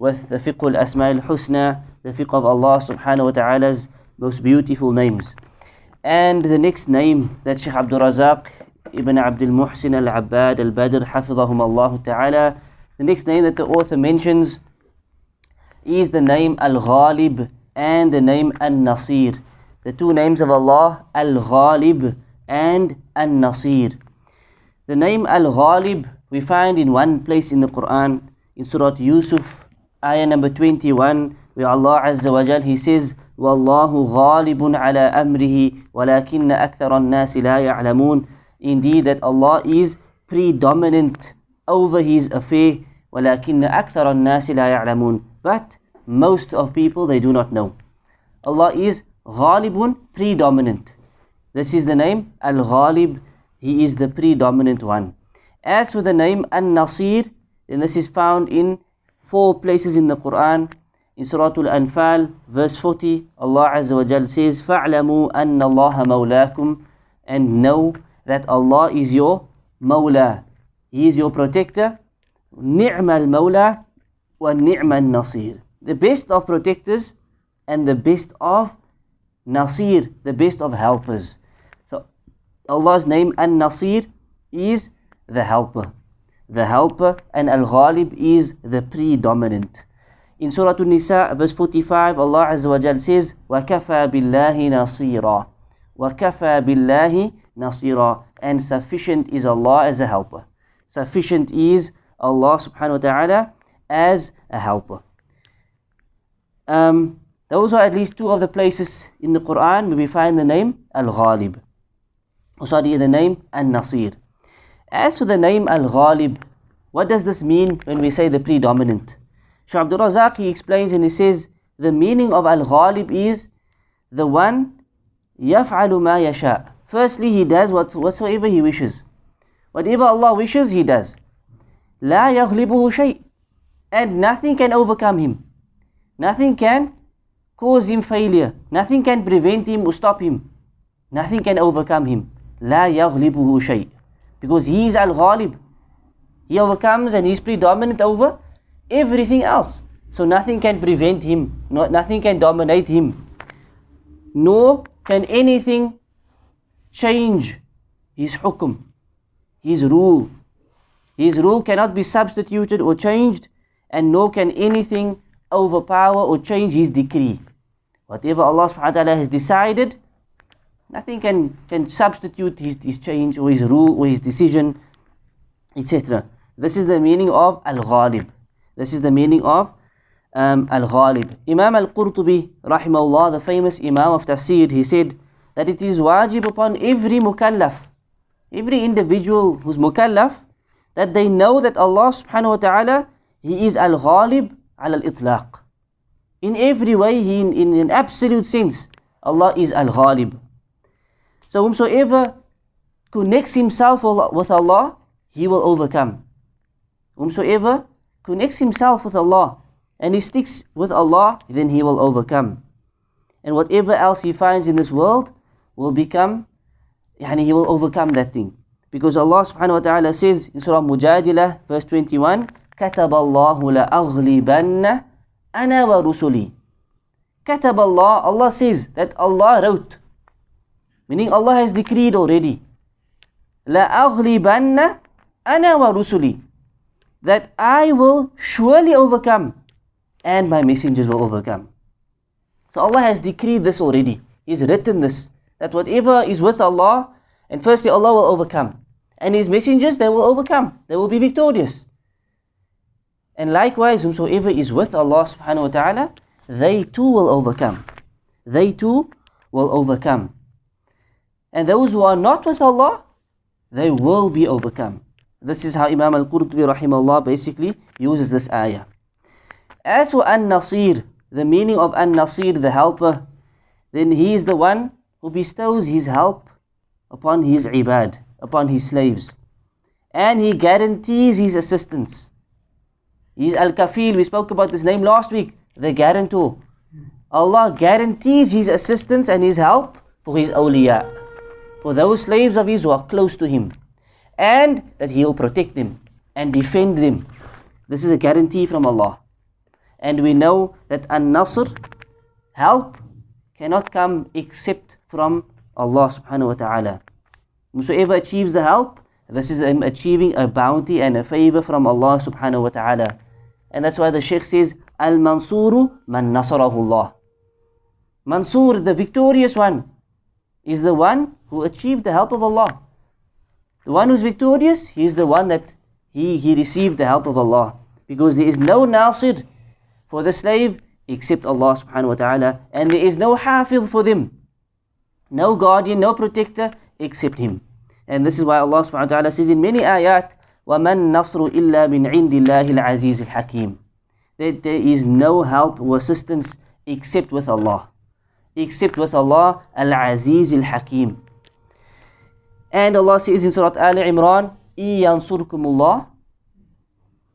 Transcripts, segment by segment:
With the fiqh al-asma al-husna the fiqh of Allah subhanahu wa ta'ala's most beautiful names. And the next name that Sheikh Abdul Razak ibn Abdul Muhsin al-Abbad al-Badr hafidhahum Allah ta'ala the next name that the author mentions is the name al-Ghalib and the name al-Nasir. The two names of Allah al-Ghalib and al-Nasir. The name al-Ghalib we find in one place in the Quran in Surah Yusuf ayah number 21 where Allah Azza wa Jal he says والله غالب على أمره ولكن أكثر الناس لا يعلمون indeed that Allah is predominant over his affair ولكن أكثر الناس لا يعلمون but most of people they do not know Allah is غالب predominant this is the name Al-Ghalib he is the predominant one as for the name An-Nasir then this is found in four places in the Quran in Surah Al-Anfal verse 40 Allah Azza wa Jal says فَاعْلَمُوا أَنَّ اللَّهَ مَوْلَاكُمْ and know that Allah is your Mawla He is your protector نِعْمَ الْمَوْلَى وَنِعْمَ النَّصِيرُ the best of protectors and the best of Nasir the best of helpers so Allah's name An-Nasir is the helper the helper and Al-Ghalib is the predominant in Surah An-Nisa verse 45 Allah Azza wa Jal says وَكَفَى بِاللَّهِ نَصِيرًا وَكَفَى بِاللَّهِ نَصِيرًا and sufficient is Allah as a helper sufficient is Allah subhanahu wa ta'ala as a helper um, those are at least two of the places in the Quran where we find the name Al-Ghalib or sorry the name An-Nasir as for the name Al-Ghalib, what does this mean when we say the predominant? Shaykh Abdul Razak he explains and he says the meaning of Al-Ghalib is the one يفعل ما يشاء. Firstly, he does what, whatsoever he wishes. Whatever Allah wishes, he does. لا يغلبه شيء. And nothing can overcome him. Nothing can cause him failure. Nothing can prevent him or stop him. Nothing can overcome him. لا يغلبه شيء because he is Al-Ghalib. He overcomes and he's predominant over everything else. So nothing can prevent him, no, nothing can dominate him, nor can anything change his hukum, his rule. His rule cannot be substituted or changed, and nor can anything overpower or change his decree. Whatever Allah subhanahu wa ta'ala has decided, Nothing can, can substitute his, his change or his rule or his decision, etc. This is the meaning of Al-Ghalib. This is the meaning of um, Al-Ghalib. Imam Al-Qurtubi, rahimahullah, the famous Imam of Tafsir, he said that it is wajib upon every mukallaf, every individual who's mukallaf, that they know that Allah subhanahu wa ta'ala, He is Al-Ghalib al-Itlaq. In every way, he, in, in an absolute sense, Allah is Al-Ghalib. So whomsoever connects himself with Allah, he will overcome. Whomsoever connects himself with Allah and he sticks with Allah, then he will overcome. And whatever else he finds in this world will become, yani he will overcome that thing. Because Allah subhanahu wa ta'ala says in Surah Mujadilah, verse 21, كتب الله لأغلبن أنا ورسلي. كتب Allah, Allah says that Allah wrote Meaning Allah has decreed already. La aghlibanna ana wa rusuli. That I will surely overcome and my messengers will overcome. So Allah has decreed this already. He's written this. That whatever is with Allah, and firstly Allah will overcome. And His messengers, they will overcome. They will be victorious. And likewise, whomsoever is with Allah subhanahu wa ta'ala, they too will overcome. They too will overcome. And those who are not with Allah, they will be overcome. This is how Imam Al-Qurtubi rahimahullah basically uses this ayah. As for An-Nasir, the meaning of An-Nasir, the helper, then he is the one who bestows his help upon his ibad, upon his slaves. And he guarantees his assistance. He's Al-Kafil, we spoke about this name last week, the guarantor. Allah guarantees his assistance and his help for his awliya, for those slaves of his who are close to him, and that he will protect them and defend them. This is a guarantee from Allah. And we know that An-Nasr, help, cannot come except from Allah subhanahu wa ta'ala. Whosoever achieves the help, this is him achieving a bounty and a favor from Allah subhanahu wa ta'ala. And that's why the Shaykh says, Al-Mansuru man nasarahullah. Mansur, the victorious one, is the one who achieved the help of Allah. The one who's victorious, he is the one that he, he received the help of Allah. Because there is no nasir for the slave except Allah subhanahu wa ta'ala. And there is no hafiz for them. No guardian, no protector except him. And this is why Allah subhanahu wa ta'ala says in many ayat, وَمَن نَصْرُ إِلَّا مِنْ عِنْدِ اللَّهِ الْعَزِيزِ الْحَكِيمِ That there is no help or assistance except with Allah. Except with Allah, Al-Aziz Al-Hakim. And Allah says in Surah Al Imran, إِيَنْصُرْكُمُ اللَّهِ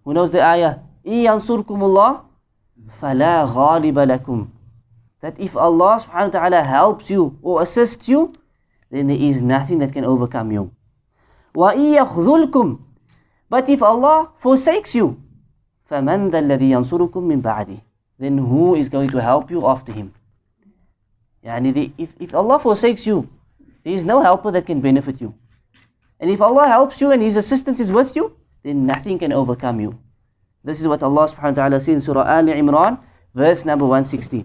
Who knows the ayah? إِيَنْصُرْكُمُ اللَّهِ فَلَا غَالِبَ لَكُمْ That if Allah subhanahu wa ta'ala helps you or assists you, then there is nothing that can overcome you. وَإِيَخْذُلْكُمْ But if Allah forsakes you, فَمَنْ ذَا الَّذِي يَنْصُرُكُمْ مِنْ بَعْدِهِ Then who is going to help you after him? Yani the, if, if Allah forsakes you, there is no helper that can benefit you. And if Allah helps you and His assistance is with you, then nothing can overcome you. This is what Allah subhanahu wa ta'ala says in Surah Al Imran, verse number 160.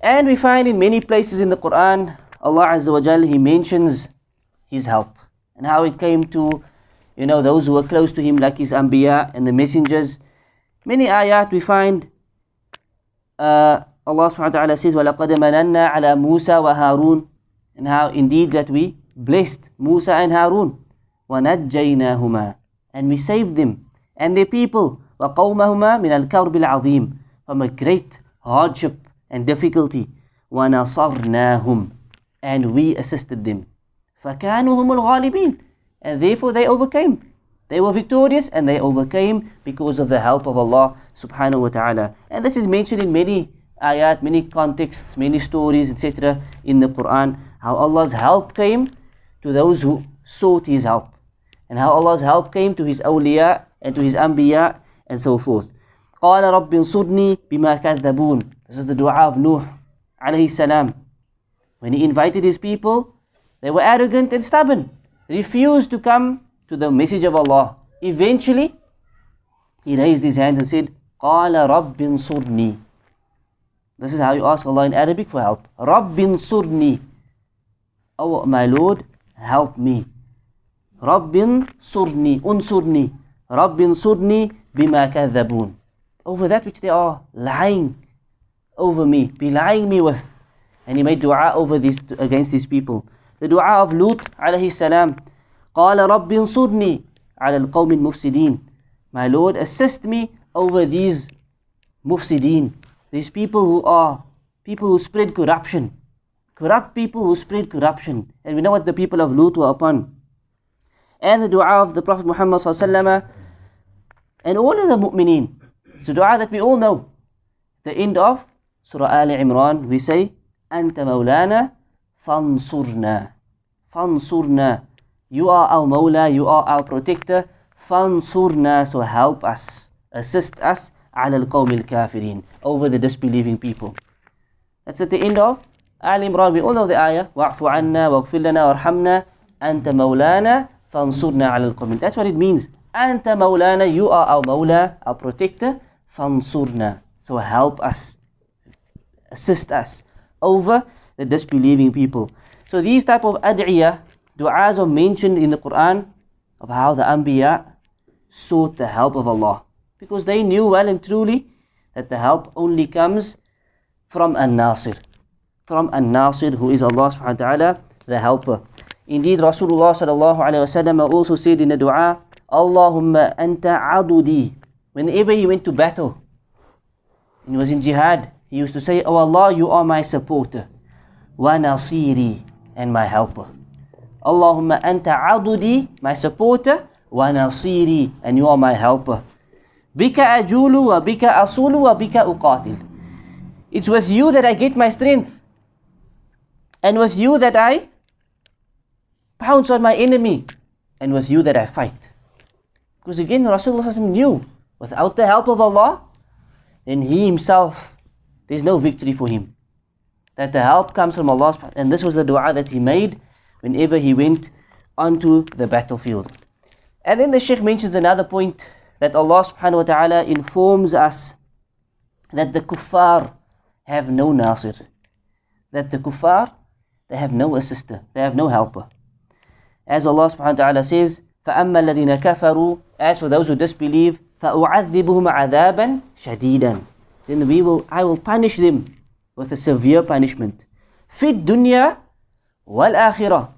And we find in many places in the Quran, Allah Azza wa Jal, He mentions His help and how it came to, you know, those who were close to Him, like His Anbiya and the messengers. Many ayat we find uh, Allah subhanahu wa ta'ala says, وَلَقَدْ مَنَنَّا عَلَى مُوسَى وَهَارُونَ And how indeed that we blessed Musa and Harun. وَنَجَّيْنَاهُمَا And we saved them and their people. وَقَوْمَهُمَا مِنَ الْكَرْبِ الْعَظِيمِ From a great hardship and difficulty. وَنَصَرْنَاهُمْ And we assisted them. فَكَانُوا هُمُ الْغَالِبِينَ And therefore they overcame. They were victorious and they overcame because of the help of Allah subhanahu wa ta'ala. And this is mentioned in many ayat, many contexts, many stories, etc. in the Quran. How Allah's help came to those who sought His help. And how Allah's help came to His awliya and to His anbiya and so forth. قال رب انصرني بما كذبون This is the dua of Nuh alayhi salam. When he invited his people, they were arrogant and stubborn, refused to come to the message of Allah. Eventually, he raised his hands and said, قال رب انصرني This is how you ask Allah in Arabic for help. رب انصرني Oh my Lord, help me. رب انصرني انصرني رب انصرني بما كذبون Over that which they are lying over me, belying me with. And he made dua over this against these people. The dua of Lut alayhi salam. قال رب انصرني على القوم المفسدين. My Lord, assist me over these mufsideen, these people who are people who spread corruption, corrupt people who spread corruption. And we know what the people of Lut were upon. And the dua of the Prophet Muhammad sallallahu and all of the mu'mineen. It's a dua that we all know. The end of Surah Al Imran, we say, أنت مولانا فانصرنا فانصرنا You are our Mawla, you are our protector. فانصرنا So help us, assist us على القوم الكافرين over the disbelieving people. That's at the end of Al Imran. We all know the ayah. واعف عنا واغفر لنا وارحمنا أنت مولانا فانصرنا على القوم. That's what it means. أنت مولانا, you are our Mawla, our protector. فانصرنا. So help us, assist us over the disbelieving people. So these type of ad'iyah, du'as are mentioned in the Quran of how the Anbiya sought the help of Allah. Because they knew well and truly that the help only comes from An-Nasir. From An-Nasir who is Allah subhanahu wa ta'ala, the helper. Indeed, Rasulullah sallallahu alayhi wasallam also said in the dua, Allahumma anta adudi. Whenever he went to battle, he was in jihad, he used to say, Oh Allah, you are my supporter. Wa nasiri, and my helper. Allahumma anta adudi, my supporter. Wa nasiri, and you are my helper. Bika ajulu wa bika asulu wa bika uqatil. It's with you that I get my strength. And with you that I pounce on my enemy. And with you that I fight. Because again, Rasulullah knew, without the help of Allah, then he himself, there's no victory for him. That the help comes from Allah. And this was the dua that he made whenever he went onto the battlefield. And then the Sheikh mentions another point that Allah subhanahu wa ta'ala informs us that the kuffar have no nasir. That the kuffar, they have no assister, they have no helper. As Allah subhanahu wa ta'ala says, فَأَمَّا الَّذِينَ كَفَرُوا As for those who disbelieve, فَأُعَذِّبُهُمْ عَذَابًا شَدِيدًا Then we will, I will punish them with a severe punishment. فِي الدُّنْيَا وَالْآخِرَةِ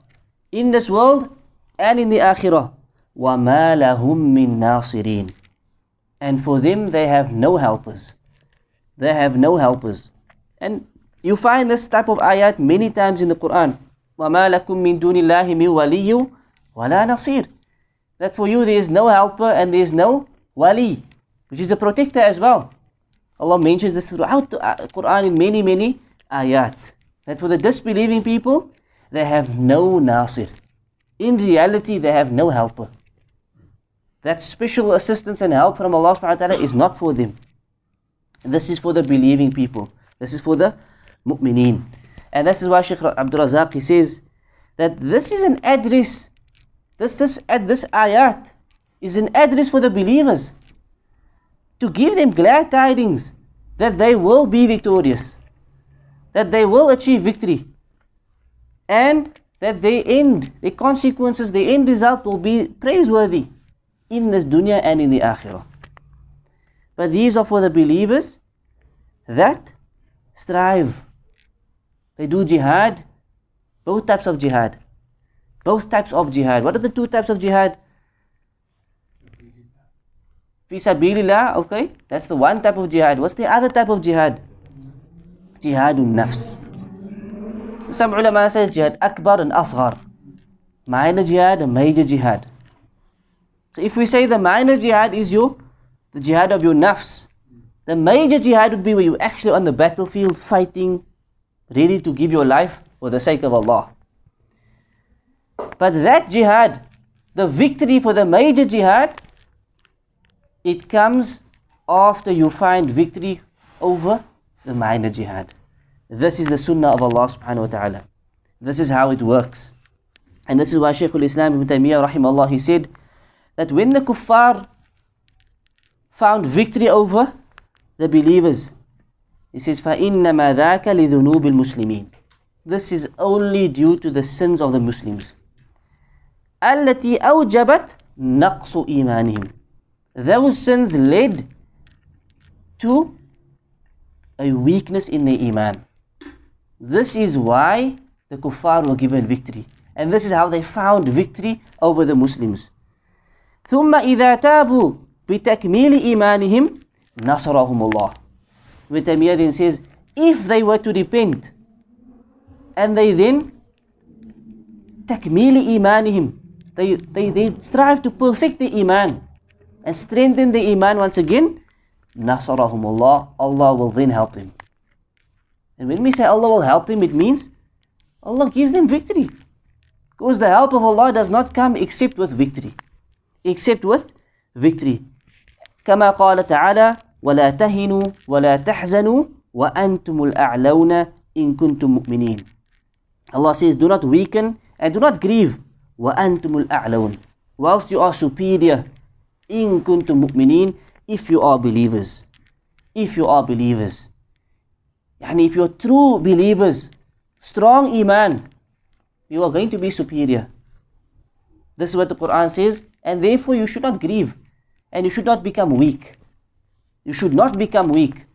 In this world and in the akhirah. وَمَا لَهُم مِّن نَاصِرِينَ And for them they have no helpers. They have no helpers. And you find this type of ayat many times in the Quran. وَمَا لَكُم مِّن دُونِ اللَّهِ مِن وَلِيٍّ وَلَا نَصِيرٍ That for you there is no helper and there is no wali, which is a protector as well. Allah mentions this throughout the Quran in many, many ayat. That for the disbelieving people, they have no nasir. In reality, they have no helper. That special assistance and help from Allah subhanahu wa ta'ala is not for them. This is for the believing people. This is for the mu'mineen. And this is why Shaykh Abdul Razak, he says that this is an address. This, this, this ayat is an address for the believers. To give them glad tidings that they will be victorious. That they will achieve victory. And that their end, the consequences, the end result will be praiseworthy in this dunya and in the akhirah. But these are for the believers that strive. They do jihad, both types of jihad. Both types of jihad. What are the two types of jihad? Fi sabilillah, okay, that's the one type of jihad. What's the other type of jihad? Jihadun nafs. Some ulama says jihad akbar and asghar. Minor jihad and major jihad. So if we say the minor jihad is your, the jihad of your nafs, the major jihad would be where you're actually on the battlefield fighting, ready to give your life for the sake of Allah. But that jihad, the victory for the major jihad, it comes after you find victory over the minor jihad. This is the sunnah of Allah subhanahu wa ta'ala. This is how it works. And this is why Shaykh al-Islam ibn Taymiyyah rahimahullah, he said that when the kuffar found victory over the believers, he says, فَإِنَّمَا ذَاكَ لِذُنُوبِ الْمُسْلِمِينَ This is only due to the sins of the Muslims. التي أوجبت نقص إيمانهم Those sins led to a weakness in their iman. This is why the kuffar were given victory. And this is how they found victory over the Muslims. ثم إذا تابوا بتكميل إيمانهم نصرهم الله. Ibn Taymiyyah then says, if they were to repent and they then تكميل إيمانهم they, they, they strive to perfect the iman and strengthen the iman once again نصرهم الله Allah will then help them and when we say Allah will help them it means Allah gives them victory because the help of Allah does not come except with victory except with victory كما قال تعالى ولا تهنوا ولا تحزنوا وأنتم الأعلون إن كنتم مؤمنين Allah says do not weaken and do not grieve وأنتم الأعلون whilst you are superior إن كنتم مؤمنين if you are believers if you are believers يعني if you're true believers strong iman you are going to be superior this is what the Quran says and therefore you should not grieve and you should not become weak you should not become weak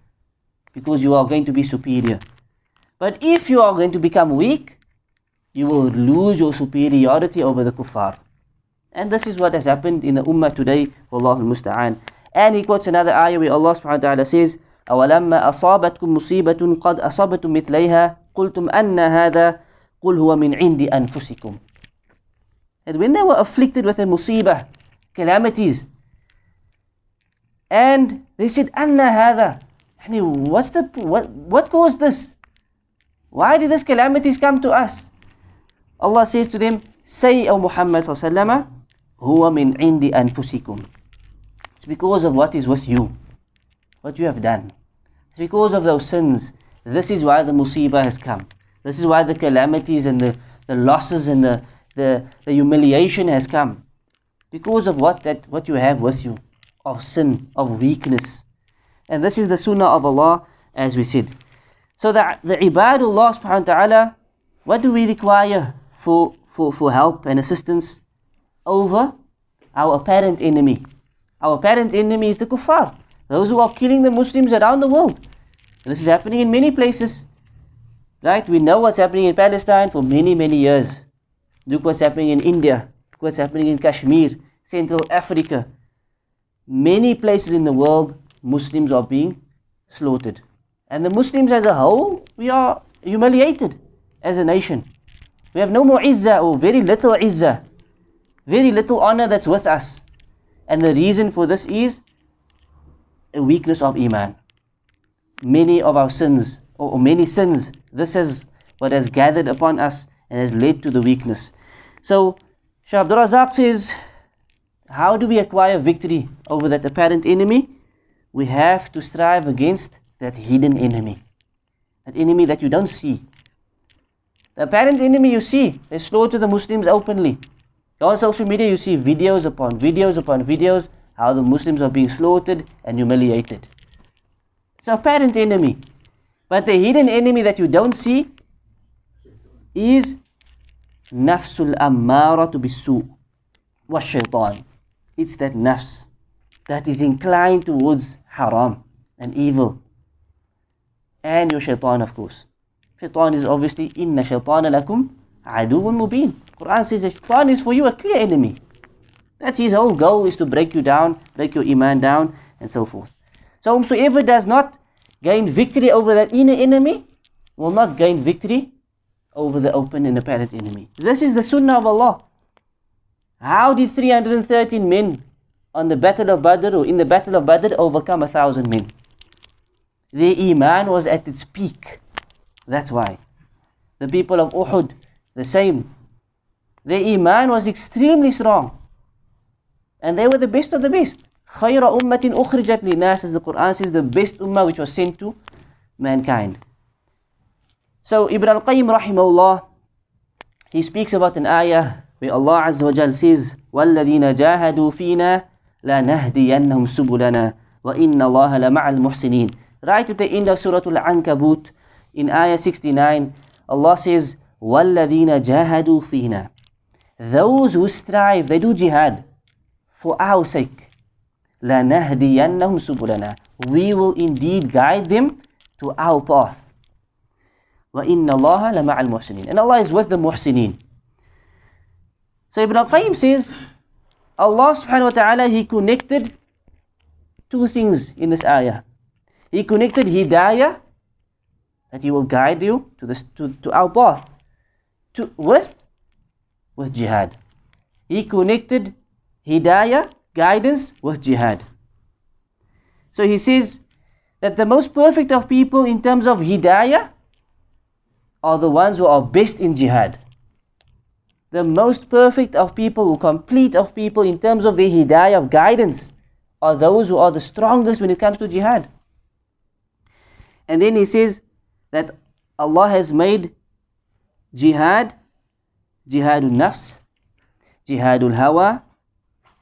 because you are going to be superior but if you are going to become weak you will lose your superiority over the kuffar and this is what has happened in the ummah today wallahu musta'an and he quotes another ayah where Allah subhanahu wa ta'ala says أولما أصابتكم مصيبة قد أصابتم مثليها قلتم أن هذا قل هو من عند أنفسكم And when they were afflicted with a musibah, calamities, and they said, Anna hada. What's the what what caused this? Why did these calamities come to us? Allah says to them, Say, O Muhammad sallallahu huwa min indi anfusikum. It's because of what is with you, what you have done. It's because of those sins. This is why the musibah has come. This is why the calamities and the, the losses and the, the, the humiliation has come. Because of what that what you have with you of sin, of weakness. And this is the sunnah of Allah, as we said. So the, the ibadullah subhanahu wa ta'ala, what do we require for, for, for help and assistance over our apparent enemy? Our apparent enemy is the kuffar, those who are killing the Muslims around the world. And this is happening in many places. Right? We know what's happening in Palestine for many, many years. Look what's happening in India. Look what's happening in Kashmir, Central Africa many places in the world, Muslims are being slaughtered. And the Muslims as a whole, we are humiliated as a nation. We have no more izzah or very little izzah, very little honor that's with us. And the reason for this is a weakness of Iman. Many of our sins, or many sins, this is what has gathered upon us and has led to the weakness. So, Shah Abdul Razak says, how do we acquire victory over that apparent enemy? We have to strive against that hidden enemy, that enemy that you don't see. The apparent enemy you see, they slaughter the Muslims openly. On social media, you see videos upon videos upon videos how the Muslims are being slaughtered and humiliated. It's an apparent enemy. But the hidden enemy that you don't see is nafsul ammara to bisu wa shaitan. It's that nafs that is inclined towards haram and evil. And your shaitan, of course. Shaitan is obviously, inna shaitana lakum aduun mubin. Quran says that shaitan is for you a clear enemy. That's his whole goal is to break you down, break your iman down, and so forth. So whosoever does not gain victory over that inner enemy will not gain victory over the open and apparent enemy. This is the sunnah of Allah. How did 313 men on the battle of Badr or in the battle of Badr overcome a thousand men? Their iman was at its peak. That's why. The people of Uhud, the same. Their iman was extremely strong. And they were the best of the best. خير أمة أخرجت للناس as the Quran says the best ummah which was sent to mankind. So Ibn al-Qayyim rahimahullah he speaks about an ayah where Allah Azza wa Jal says, وَالَّذِينَ جَاهَدُوا فِينَا لَنَهْدِيَنَّهُمْ سُبُلَنَا وَإِنَّ اللَّهَ لَمَعَ الْمُحْسِنِينَ Right at the end of Surah Al-Ankabut, in Ayah 69, Allah says, وَالَّذِينَ جَاهَدُوا فِينَا Those who strive, they do jihad for our sake. لَنَهْدِيَنَّهُمْ سُبُلَنَا We will indeed guide them to our path. وَإِنَّ اللَّهَ لَمَعَ الْمُحْسِنِينَ And Allah is with the muhsineen. So Ibn al-Qayyim says, Allah subhanahu wa ta'ala, He connected two things in this ayah. He connected hidayah, that He will guide you to, this, to, to our path, to, with, with jihad. He connected hidayah, guidance, with jihad. So he says that the most perfect of people in terms of hidayah are the ones who are best in jihad the most perfect of people, who complete of people in terms of their hidayah of guidance, are those who are the strongest when it comes to jihad. And then he says that Allah has made jihad, jihadul nafs, jihadul hawa,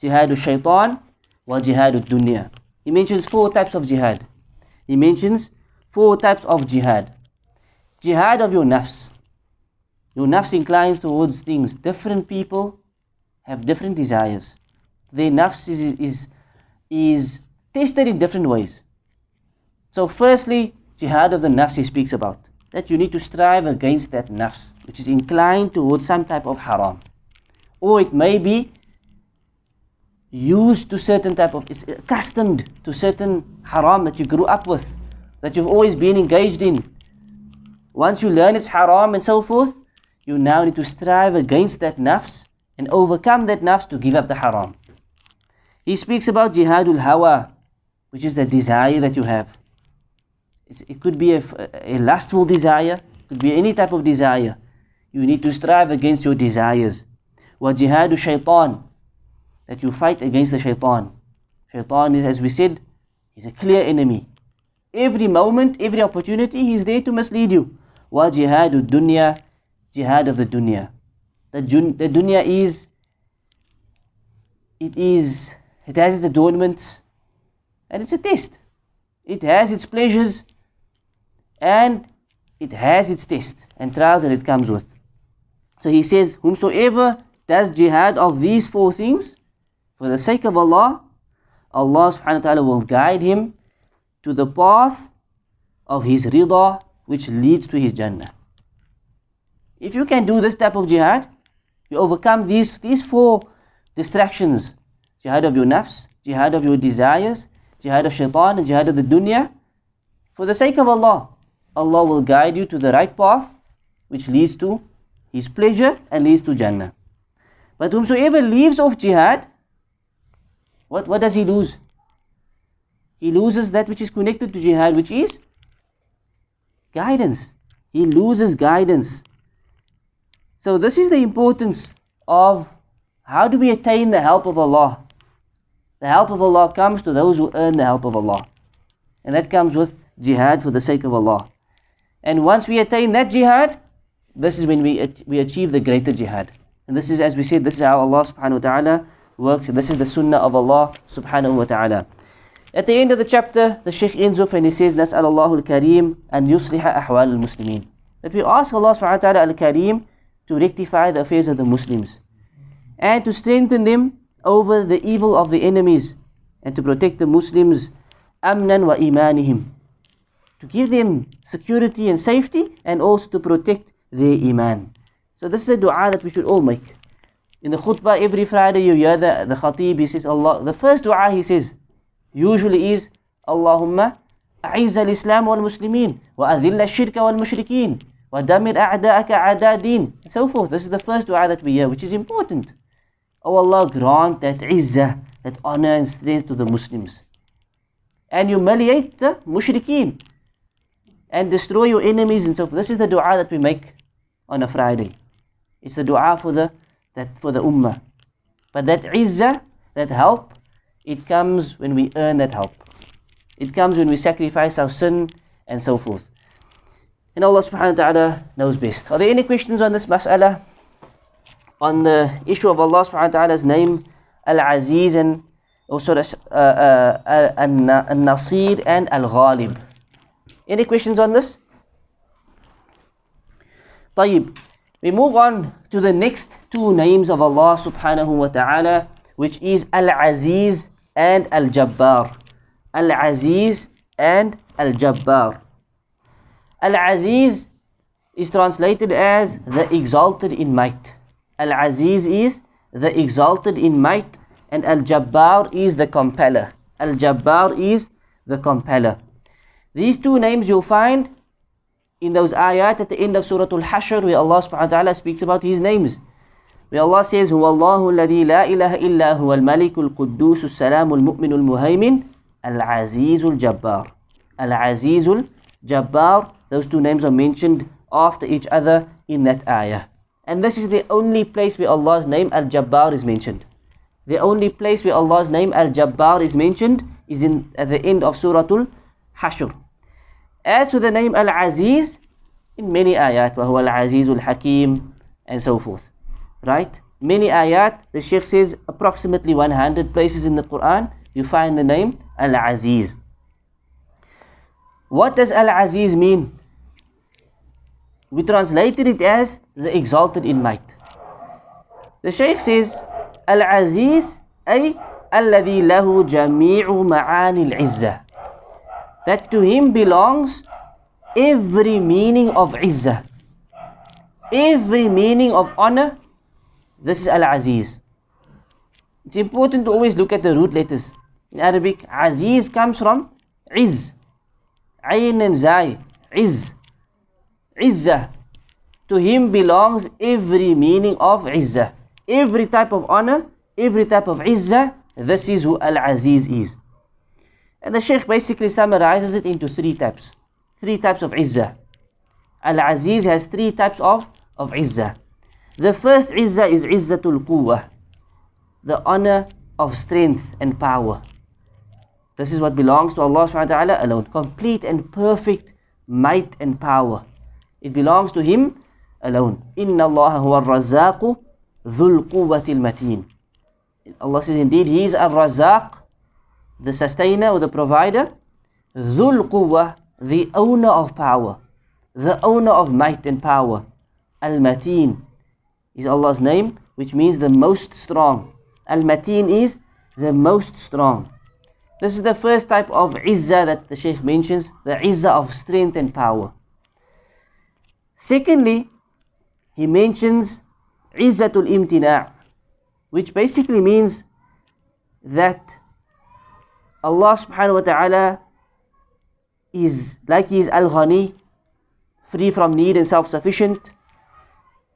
jihadul shaitan, wa jihadul dunya. He mentions four types of jihad. He mentions four types of jihad. Jihad of your nafs. Your nafs inclines towards things. Different people have different desires. Their nafs is, is, is tested in different ways. So, firstly, jihad of the nafs he speaks about. That you need to strive against that nafs, which is inclined towards some type of haram. Or it may be used to certain type of, it's accustomed to certain haram that you grew up with. that you've always been engaged in. Once you learn it's haram and so forth, you now need to strive against that nafs and overcome that nafs to give up the haram. He speaks about jihadul hawa, which is the desire that you have. It's, it could be a, a lustful desire, it could be any type of desire. You need to strive against your desires. Wa jihadu shaitan, that you fight against the shaitan. Shaitan is, as we said, he's a clear enemy. Every moment, every opportunity, he's there to mislead you. Wa jihadu dunya, jihad of the dunya. The, the dunya is, it is, it has its adornments, and it's a test. It has its pleasures, and it has its tests and trials that it comes with. So he says, Whomsoever does jihad of these four things, for the sake of Allah, Allah subhanahu wa ta'ala will guide him to the path of his rida, which leads to his Jannah. If you can do this type of jihad, you overcome these, these four distractions jihad of your nafs, jihad of your desires, jihad of shaitan, and jihad of the dunya. For the sake of Allah, Allah will guide you to the right path, which leads to His pleasure and leads to Jannah. But whomsoever leaves off jihad, what, what does he lose? He loses that which is connected to jihad, which is guidance. He loses guidance. So, this is the importance of how do we attain the help of Allah? The help of Allah comes to those who earn the help of Allah. And that comes with jihad for the sake of Allah. And once we attain that jihad, this is when we, we achieve the greater jihad. And this is, as we said, this is how Allah subhanahu wa ta'ala works. This is the sunnah of Allah subhanahu wa ta'ala. At the end of the chapter, the Shaykh ends off and he says, نسأل الله الكريم أن يصلح أحوال المسلمين. That we ask Allah subhanahu wa ta'ala al-Kareem to rectify the affairs of the Muslims and to strengthen them over the evil of the enemies and to protect the Muslims amnan wa imanihim to give them security and safety and also to protect their iman so this is a dua that we should all make in the khutbah every Friday you hear the, the khatib he says Allah the first dua he says usually is Allahumma أعز الإسلام والمسلمين وأذل الشرك والمشركين وَدَمِرْ أَعْدَاءَكَ أَعْدَاءَ دِينِ and so forth. This is the first dua that we hear, which is important. Oh Allah, grant that izzah, that honor and strength to the Muslims. And humiliate the mushrikeen. And destroy your enemies and so forth. This is the dua that we make on a Friday. It's the dua for the, that, for the ummah. But that izzah, that help, it comes when we earn that help. It comes when we sacrifice our sin and so forth. And Allah subhanahu wa ta'ala knows best. Are there any questions on this mas'ala? On the issue of Allah subhanahu wa ta'ala's name, Al-Aziz and also uh, uh, Al-Nasir and Al-Ghalib. Any questions on this? طيب. We move on to the next two names of Allah subhanahu wa ta'ala, which is Al-Aziz and Al-Jabbar. Al-Aziz and Al-Jabbar. Al-Aziz is translated as the exalted in might. Al-Aziz is the exalted in might and Al-Jabbar is the compeller. Al-Jabbar is the compeller. These two names you'll find in those ayat at the end of Surah Al-Hashr where Allah subhanahu wa ta'ala speaks about His names. Where Allah says, هو الله الذي لا إله إلا هو الملك القدوس السلام المؤمن المهيمن العزيز الجبار العزيز الجبار those two names are mentioned after each other in that ayah. And this is the only place where Allah's name Al-Jabbar is mentioned. The only place where Allah's name Al-Jabbar is mentioned is in at the end of Surah Al-Hashr. As to the name Al-Aziz, in many ayat, وَهُوَ الْعَزِيزُ الْحَكِيمُ and so forth. Right? Many ayat, the Shaykh says approximately 100 places in the Quran, you find the name Al-Aziz. What does Al-Aziz mean? We translated it as the exalted in might. The Shaykh says, Al-Aziz ay alladhi lahu jami'u ma'ani al-izzah. That to him belongs every meaning of izzah. Every meaning of honor. This is Al-Aziz. It's important to always look at the root letters. In Arabic, Aziz comes from Izz. Ayn and Zai, Izz. Izzah. To him belongs every meaning of Izzah. Every type of honor, every type of Izzah, this is who Al-Aziz is. And the Sheikh basically summarizes it into three types. Three types of Izzah. Al-Aziz has three types of, of Izzah. The first Izzah is Izzatul Quwwah. The honor of strength and power. This is what belongs to Allah subhanahu wa ta'ala alone. Complete and perfect might and power. It belongs to Him alone. Inna Allah huwa ar-razzaqu dhul quwwatil mateen. Allah says indeed He is ar-razzaq, the sustainer or the provider. Dhul quwwah, the owner of power. The owner of might and power. Al-mateen is Allah's name, which means the most strong. Al-mateen is the most strong. This is the first type of izzah that the Shaykh mentions, the izzah of strength and power. Secondly, he mentions izzatul imtina' which basically means that Allah subhanahu wa ta'ala is like he is al-ghani, free from need and self-sufficient,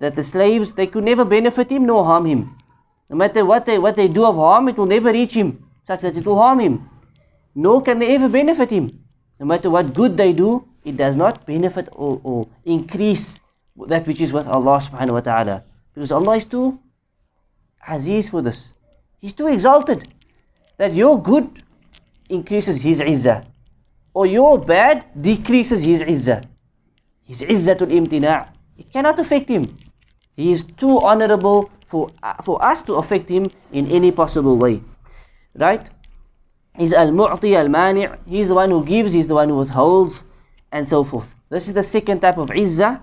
that the slaves, they could never benefit him nor harm him. No matter what they, what they do of harm, it will never reach him such that it will harm him. Nor can they ever benefit him. No matter what good they do, it does not benefit or, or increase that which is with Allah subhanahu wa ta'ala. Because Allah is too aziz for this. He's too exalted. That your good increases his izzah. Or your bad decreases his izzah. His izzatul imtina' It cannot affect him. He is too honorable for, for us to affect him in any possible way. Right? He's al-mu'ti, al-mani' He's the one who gives, he's the one who withholds, and so forth. This is the second type of izzah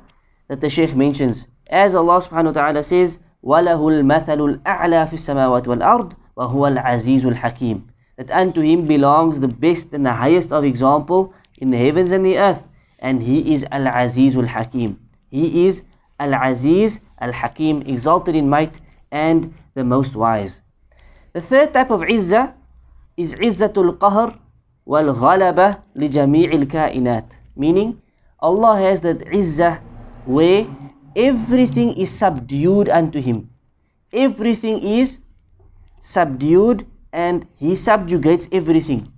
that the Shaykh mentions. As Allah subhanahu wa ta'ala says, وَلَهُ الْمَثَلُ الْأَعْلَى فِي السَّمَاوَاتِ وَالْأَرْضِ وَهُوَ الْعَزِيزُ الْحَكِيمُ That unto him belongs the best and the highest of example in the heavens and the earth. And he is Al-Aziz Al-Hakim. He is Al-Aziz Al-Hakim, exalted in might and the most wise. The third type of izzah is izzatul qahr wal ghalaba li jami'il kainat. Meaning, Allah has that izzah where everything is subdued unto Him. Everything is subdued and He subjugates everything.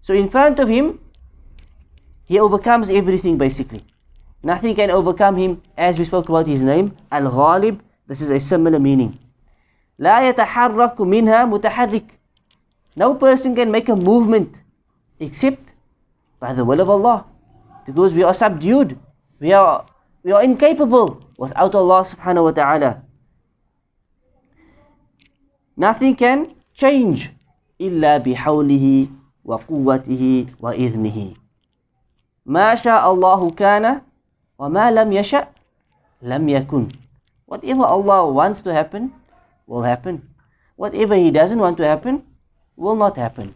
So in front of Him, He overcomes everything basically. Nothing can overcome Him as we spoke about His name, Al-Ghalib. This is a similar meaning. لا يتحرك منها متحرك no person can make a movement except by the will of Allah. Because we are subdued. We are, we are incapable without Allah subhanahu wa ta'ala. Nothing can change إلا بحوله وقوته وإذنه ما شاء الله كان وما لم يشأ لم يكن Whatever Allah wants to happen will happen. Whatever He doesn't want to happen will not happen.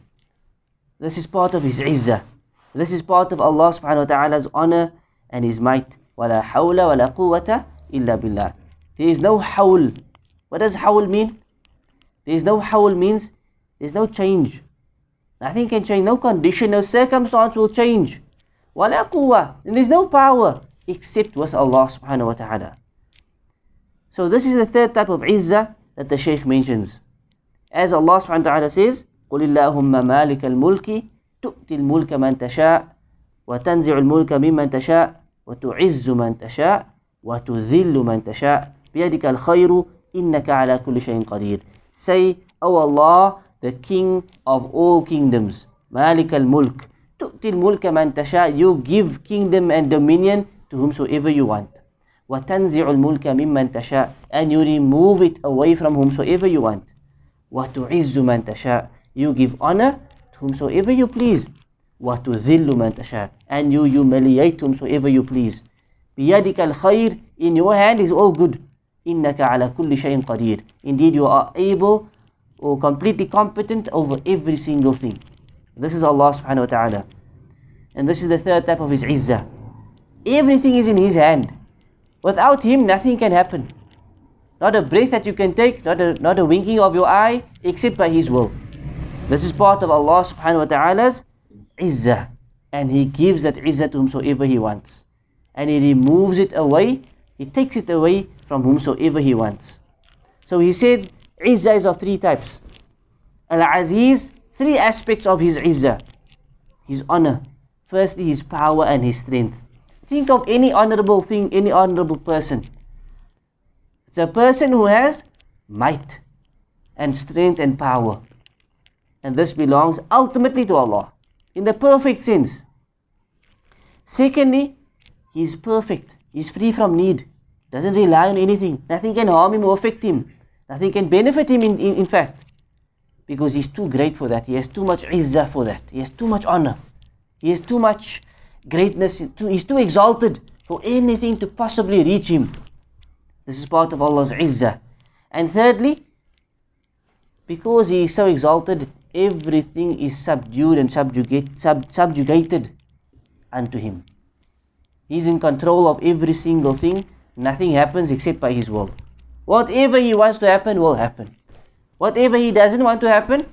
This is part of His izzah. This is part of Allah subhanahu wa ta'ala's honor and His might. وَلَا حَوْلَ وَلَا قُوَّةَ إِلَّا بِاللَّهِ There is no hawl. What does hawl mean? There is no hawl means there is no change. Nothing can change. No condition, no circumstance will change. وَلَا قُوَّة And there is no power except with Allah subhanahu wa ta'ala. So this is the third type of izzah that the Shaykh mentions. As Allah subhanahu wa ta'ala says, قل اللهم مالك الملك تؤتي الملك من تشاء وتنزع الملك ممن تشاء وتعز من تشاء وتذل من تشاء. بيدك الخير إنك على كل شيء قدير. Say أو oh الله the king of all kingdoms. مالك الملك. تؤتي الملك من تشاء. You give kingdom and dominion to whomsoever you want. وتنزع الملك ممن تشاء. And you remove it away from whomsoever you want. وتعز من تشاء. You give honor whomsoever you please. وَتُذِلُّ مَنْ تَشَاءُ And you humiliate whomsoever you please. بِيَدِكَ الْخَيْرِ In your hand is all good. إِنَّكَ عَلَى كُلِّ شَيْءٍ قَدِيرٌ Indeed, you are able or completely competent over every single thing. This is Allah subhanahu wa ta'ala. And this is the third type of His izzah. Everything is in His hand. Without Him, nothing can happen. Not a breath that you can take, not a, not a winking of your eye, except by His will. This is part of Allah subhanahu wa ta'ala's izzah. and He gives that izzah to whomsoever He wants. And He removes it away, He takes it away from whomsoever He wants. So He said, izzah is of three types. Al-Aziz, three aspects of His izzah. His honor. Firstly, His power and His strength. Think of any honorable thing, any honorable person. It's a person who has might and strength and power. And this belongs ultimately to Allah in the perfect sense. Secondly, He is perfect. He's free from need. Doesn't rely on anything. Nothing can harm him or affect him. Nothing can benefit him in, in, in fact. Because he's too great for that. He has too much izzah for that. He has too much honor. He has too much greatness. He's too exalted for anything to possibly reach him. This is part of Allah's izzah. And thirdly, because he is so exalted, everything is subdued and subjugate, sub, subjugated unto him. He's in control of every single thing. Nothing happens except by his will. Whatever he wants to happen will happen. Whatever he doesn't want to happen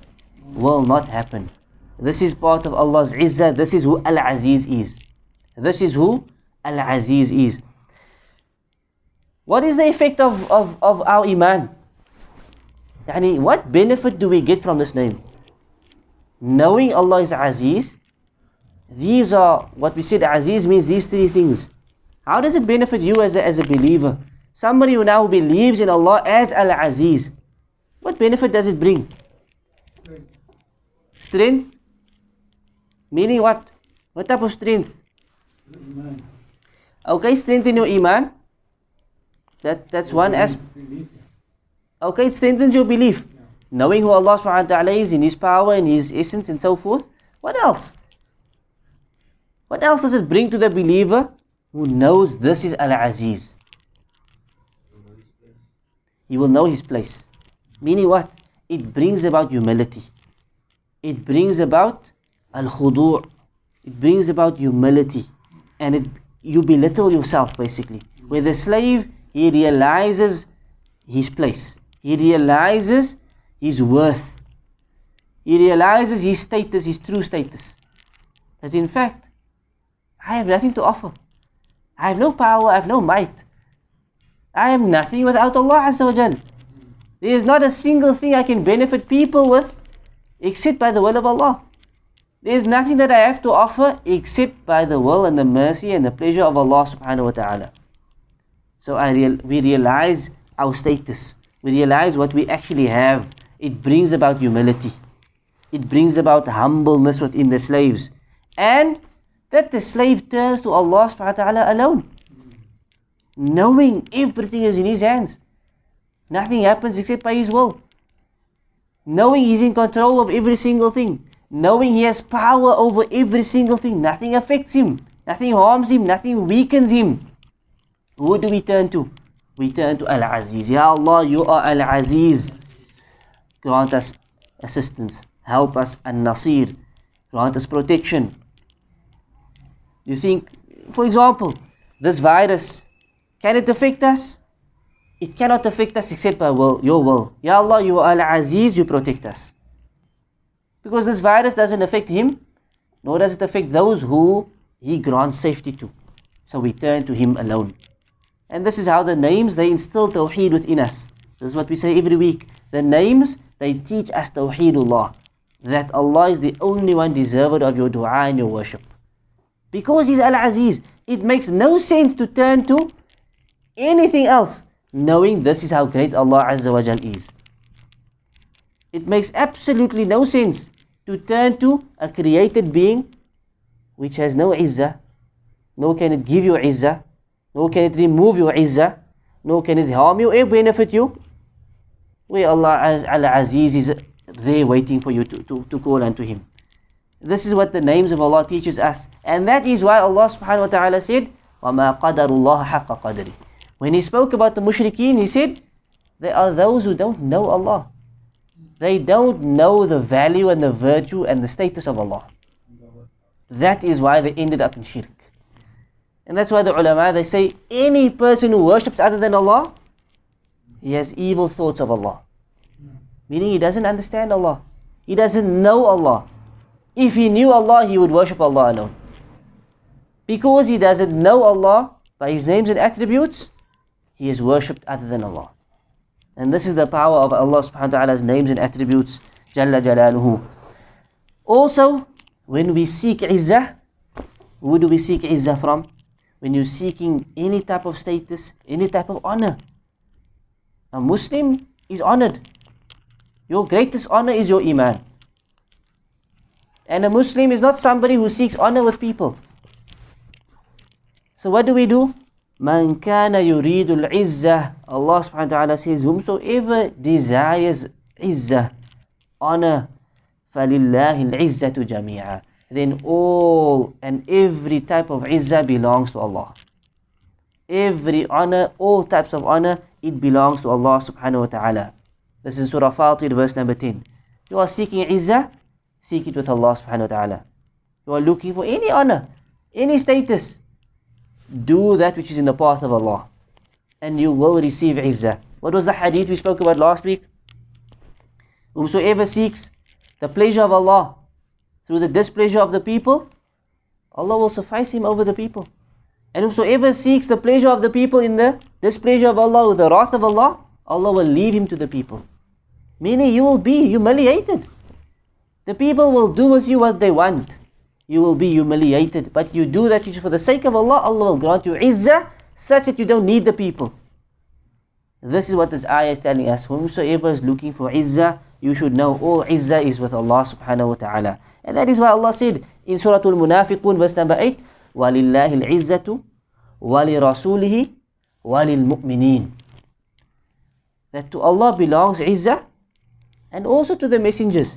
will not happen. This is part of Allah's izzah. This is who Al-Aziz is. This is who Al-Aziz is. What is the effect of, of, of our iman? Yani, what benefit do we get from this name? Knowing Allah is Aziz, these are what we said Aziz means these three things. How does it benefit you as a, as a believer? Somebody who now believes in Allah as Al Aziz. What benefit does it bring? Strength? Meaning what? What type of strength? Okay, strength in your iman. That that's one aspect. Okay, it strengthens your belief. Knowing who Allah subhanahu wa ta'ala is in His power and His essence and so forth. What else? What else does it bring to the believer who knows this is Al Aziz? He will know his place. Meaning what? It brings about humility. It brings about al khudu'. It brings about humility. And it you belittle yourself basically. Where the slave he realizes his place. He realizes his worth. He realizes his status, his true status. That in fact, I have nothing to offer. I have no power, I have no might. I am nothing without Allah wa. There is not a single thing I can benefit people with except by the will of Allah. There is nothing that I have to offer except by the will and the mercy and the pleasure of Allah subhanahu wa ta'ala. So I real, we realize our status. We realize what we actually have. It brings about humility. It brings about humbleness within the slaves. And that the slave turns to Allah subhanahu wa ta'ala alone. Knowing everything is in his hands. Nothing happens except by his will. Knowing he's in control of every single thing. Knowing he has power over every single thing. Nothing affects him. Nothing harms him. Nothing weakens him. Who do we turn to? We turn to Al-Aziz. Ya Allah, you are Al-Aziz. Grant us assistance. Help us and Nasir, Grant us protection. You think, for example, this virus, can it affect us? It cannot affect us except by will, your will. Ya Allah, you are Al-Aziz, you protect us. Because this virus doesn't affect him, nor does it affect those who he grants safety to. So we turn to him alone. And this is how the names, they instill Tawheed within us. This is what we say every week. The names, they teach us Tawheedullah. That Allah is the only one deserved of your dua and your worship. Because He's Al-Aziz, it makes no sense to turn to anything else, knowing this is how great Allah Azza wa Jal is. It makes absolutely no sense to turn to a created being which has no izzah, nor can it give you izzah, nor can it remove your izzah, nor can it harm you or benefit you Where Allah Al-Aziz is there waiting for you to, to, to call unto Him. This is what the names of Allah teaches us. And that is why Allah subhanahu wa ta'ala said, وَمَا قَدَرُ اللَّهَ حَقَّ قَدْرِ When He spoke about the mushrikeen, He said, there are those who don't know Allah. They don't know the value and the virtue and the status of Allah. That is why they ended up in shirk. And that's why the ulama, they say, any person who worships other than Allah, he has evil thoughts of Allah. Meaning he doesn't understand Allah. He doesn't know Allah. If he knew Allah, he would worship Allah alone. because he doesn't know Allah by his names and attributes, he is worshipped other than Allah. And this is the power of Allah subhanahu wa ta'ala's names and attributes, Jalla Jalaluhu. Also, when we seek izzah, who do we seek izzah from? When you're seeking any type of status, any type of honor. A Muslim is honored. Your greatest honor is your iman. And a Muslim is not somebody who seeks honor with people. So what do we do? Man kana yuridul izzah. Allah subhanahu wa ta'ala says, whomsoever desires izzah, honor, فَلِلَّهِ الْعِزَّةُ جَمِيعًا Then all and every type of izzah belongs to Allah. Every honor, all types of honor, it belongs to Allah subhanahu wa ta'ala. This is Surah Fatir, verse number 10. You are seeking izzah, seek it with Allah subhanahu wa ta'ala. You are looking for any honor, any status, do that which is in the path of Allah. And you will receive izzah. What was the hadith we spoke about last week? Whomsoever seeks the pleasure of Allah through the displeasure of the people, Allah will suffice him over the people. And whosoever seeks the pleasure of the people in the displeasure of Allah with the wrath of Allah, Allah will leave him to the people. Meaning you will be humiliated. The people will do with you what they want. You will be humiliated. But you do that for the sake of Allah, Allah will grant you izzah such that you don't need the people. This is what this ayah is telling us. Whomsoever is looking for izzah, you should know all izzah is with Allah subhanahu wa ta'ala. And that is why Allah said in Surah Al-Munafiqun verse number 8, وَلِلَّهِ الْعِزَّةُ وَلِرَسُولِهِ وَلِلْمُؤْمِنِينَ That to Allah belongs izzah and also to the messengers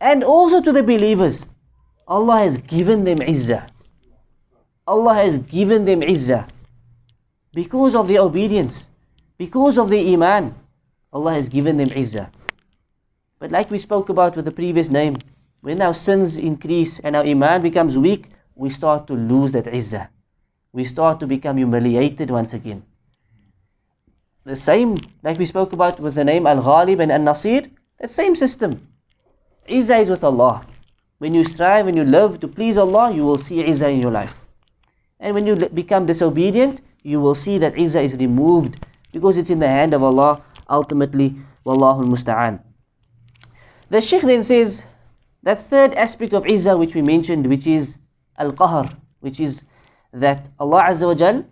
and also to the believers. Allah has given them izzah. Allah has given them izzah because of their obedience, because of their iman. Allah has given them izzah. But like we spoke about with the previous name, when our sins increase and our iman becomes weak, we start to lose that izzah. We start to become humiliated once again. The same, like we spoke about with the name Al-Ghalib and Al-Nasir, that same system. Izzah is with Allah. When you strive and you love to please Allah, you will see Izzah in your life. And when you become disobedient, you will see that Izzah is removed because it's in the hand of Allah ultimately. Wallahu musta'an. The Sheikh then says, that third aspect of Izzah which we mentioned, which is Al-Qahr, which is that Allah Azza wa Jal,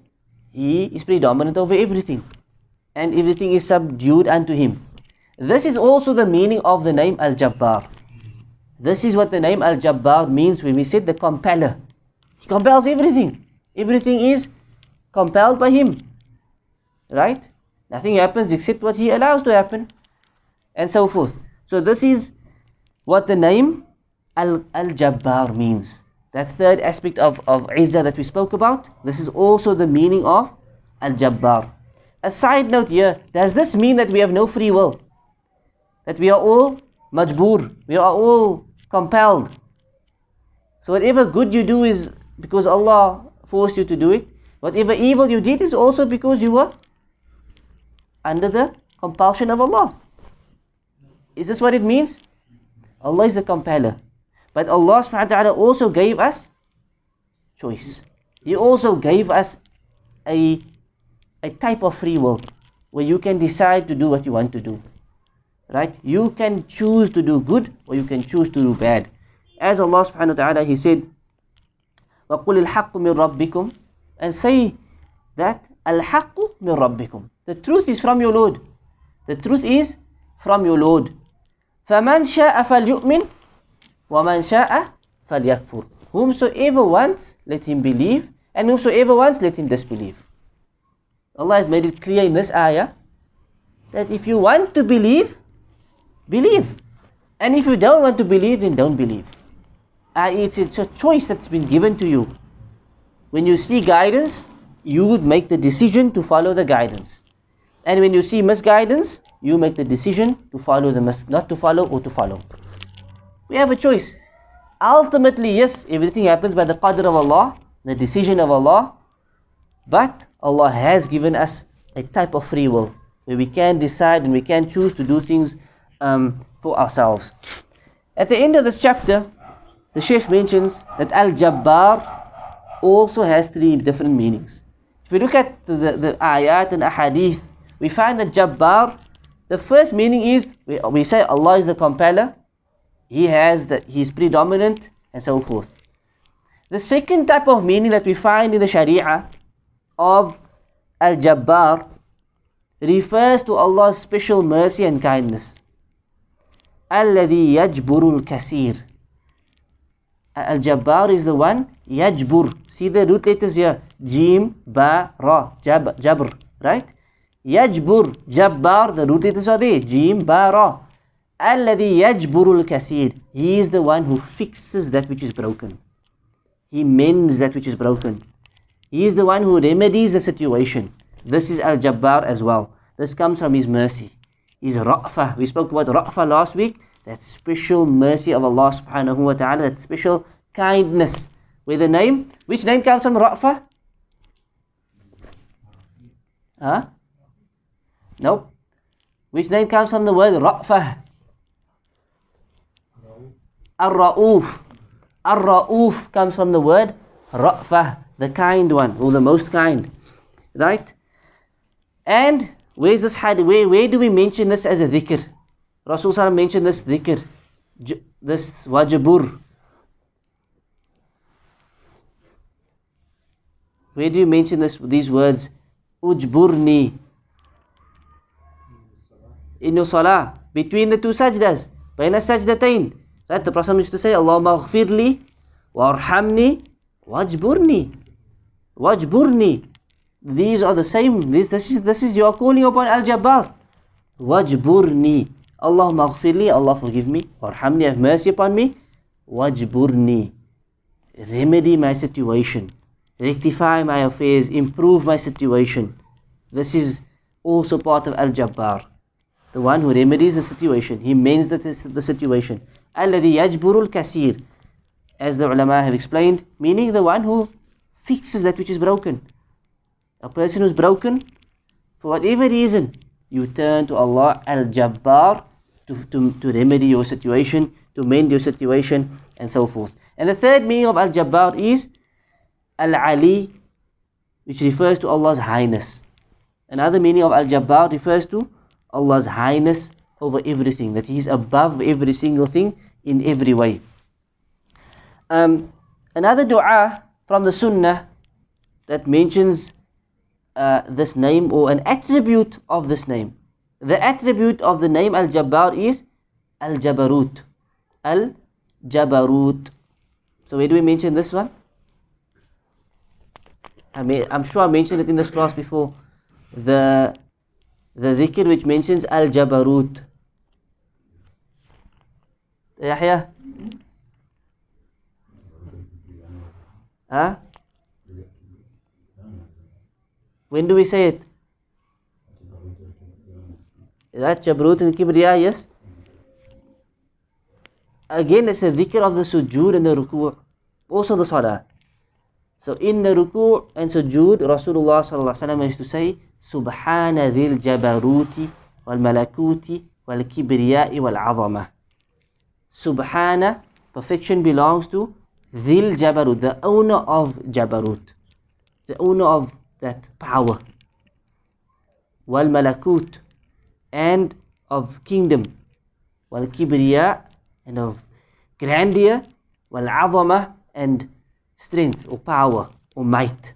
He is predominant over everything. And everything is subdued unto Him. This is also the meaning of the name Al-Jabbar. This is what the name Al-Jabbar means when we said the compeller. He compels everything. Everything is compelled by Him. Right? Nothing happens except what He allows to happen. And so forth. So this is what the name Al-Jabbar means. That third aspect of, of Izzah that we spoke about, this is also the meaning of Al-Jabbar. A side note here, does this mean that we have no free will? That we are all majboor, we are all compelled. So whatever good you do is because Allah forced you to do it. Whatever evil you did is also because you were under the compulsion of Allah. Is this what it means? Allah is the compeller. But Allah subhanahu wa ta'ala also gave us choice. He also gave us a, a type of free will where you can decide to do what you want to do. Right? You can choose to do good or you can choose to do bad. As Allah subhanahu wa ta'ala He said, وَقُلِ الْحَقُّ مِنْ رَبِّكُمْ And say that الْحَقُّ مِنْ رَبِّكُمْ The truth is from your Lord. The truth is from your Lord. فَمَنْ شَاءَ فَلْيُؤْمِنْ وَمَنْ شَاءَ فَلْيَكْفُرْ Whomsoever wants, let him believe, and whomsoever wants, let him disbelieve. Allah has made it clear in this ayah that if you want to believe, believe. And if you don't want to believe, then don't believe. Uh, it's, it's a choice that's been given to you. When you see guidance, you would make the decision to follow the guidance. And when you see misguidance, you make the decision to follow the mis- not to follow or to follow. We have a choice. Ultimately, yes, everything happens by the qadr of Allah, the decision of Allah. But Allah has given us a type of free will where we can decide and we can choose to do things um, for ourselves. At the end of this chapter, the Sheikh mentions that Al Jabbar also has three different meanings. If we look at the, the ayat and ahadith, we find that Jabbar, the first meaning is we, we say Allah is the compeller, he has that he's predominant and so forth. The second type of meaning that we find in the Sharia of Al Jabbar refers to Allah's special mercy and kindness. Alladhi yajburul kasir. Al Jabbar is the one, yajbur. See the root letters here Jim, Ba, Ra, Jab, Jabr, right? Yajbur, Jabbar, the root letters are there, Jim, Ba, Ra. Alladhi yajburul kasir. He is the one who fixes that which is broken. He mends that which is broken. He is the one who remedies the situation. This is Al-Jabbar as well. This comes from His mercy. His Ra'fa. We spoke about Ra'fa last week. That special mercy of Allah subhanahu wa ta'ala. That special kindness. With the name, which name comes from Ra'fa? Huh? Nope. Which name comes from the word Ra'fa? Ar-Ra'uf. Ar-Ra'uf comes from the word Ra'fa, the kind one, or the most kind. Right? And where's this hadith? Where, where do we mention this as a dhikr? Rasul mentioned this dhikr, this wajibur. Where do you mention this, these words? Ujburni. In your salah, between the two sajdas, baina sajdatain. Right? The Prophet used to say, Allahumma ghfirli, warhamni, wajburni. Wajburni. These are the same. This, this, is, this is you are calling upon Al Jabbar. Wajburni. Allahumma ghfirli, Allah forgive me. Warhamni, have mercy upon me. Wajburni. Remedy my situation rectify my affairs, improve my situation. This is also part of Al Jabbar, the one who remedies the situation, he mends the, the situation. Alladhi yajburul kasir, as the ulama have explained, meaning the one who fixes that which is broken. A person who's broken, for whatever reason, you turn to Allah Al Jabbar to, to, to remedy your situation, to mend your situation, and so forth. And the third meaning of Al Jabbar is Al-Ali, which refers to Allah's highness. Another meaning of Al-Jabbar refers to Allah's highness over everything, that He is above every single thing in every way. Um, another dua from the Sunnah that mentions uh, this name or an attribute of this name. The attribute of the name Al-Jabbar is Al-Jabarut. Al-Jabarut. So where do we mention this one? I mean, I'm sure I mentioned it in this class before. The the dhikr which mentions Al Jabarut. Yahya? Huh? When do we say it? That Jabarut and Kibriya? Yes? Again, it's a dhikr of the sujood and the ruku'. Also the salah. So in the ruku' and sujood, Rasulullah sallallahu used to say, Subhana dhil jabaruti wal malakuti wal kibriyai wal azamah. Subhana, perfection belongs to dhil jabarut, the owner of jabarut, the owner of that power. Wal malakut, and of kingdom. Wal kibriya, and of grandeur. Wal azamah, and strength or power or might.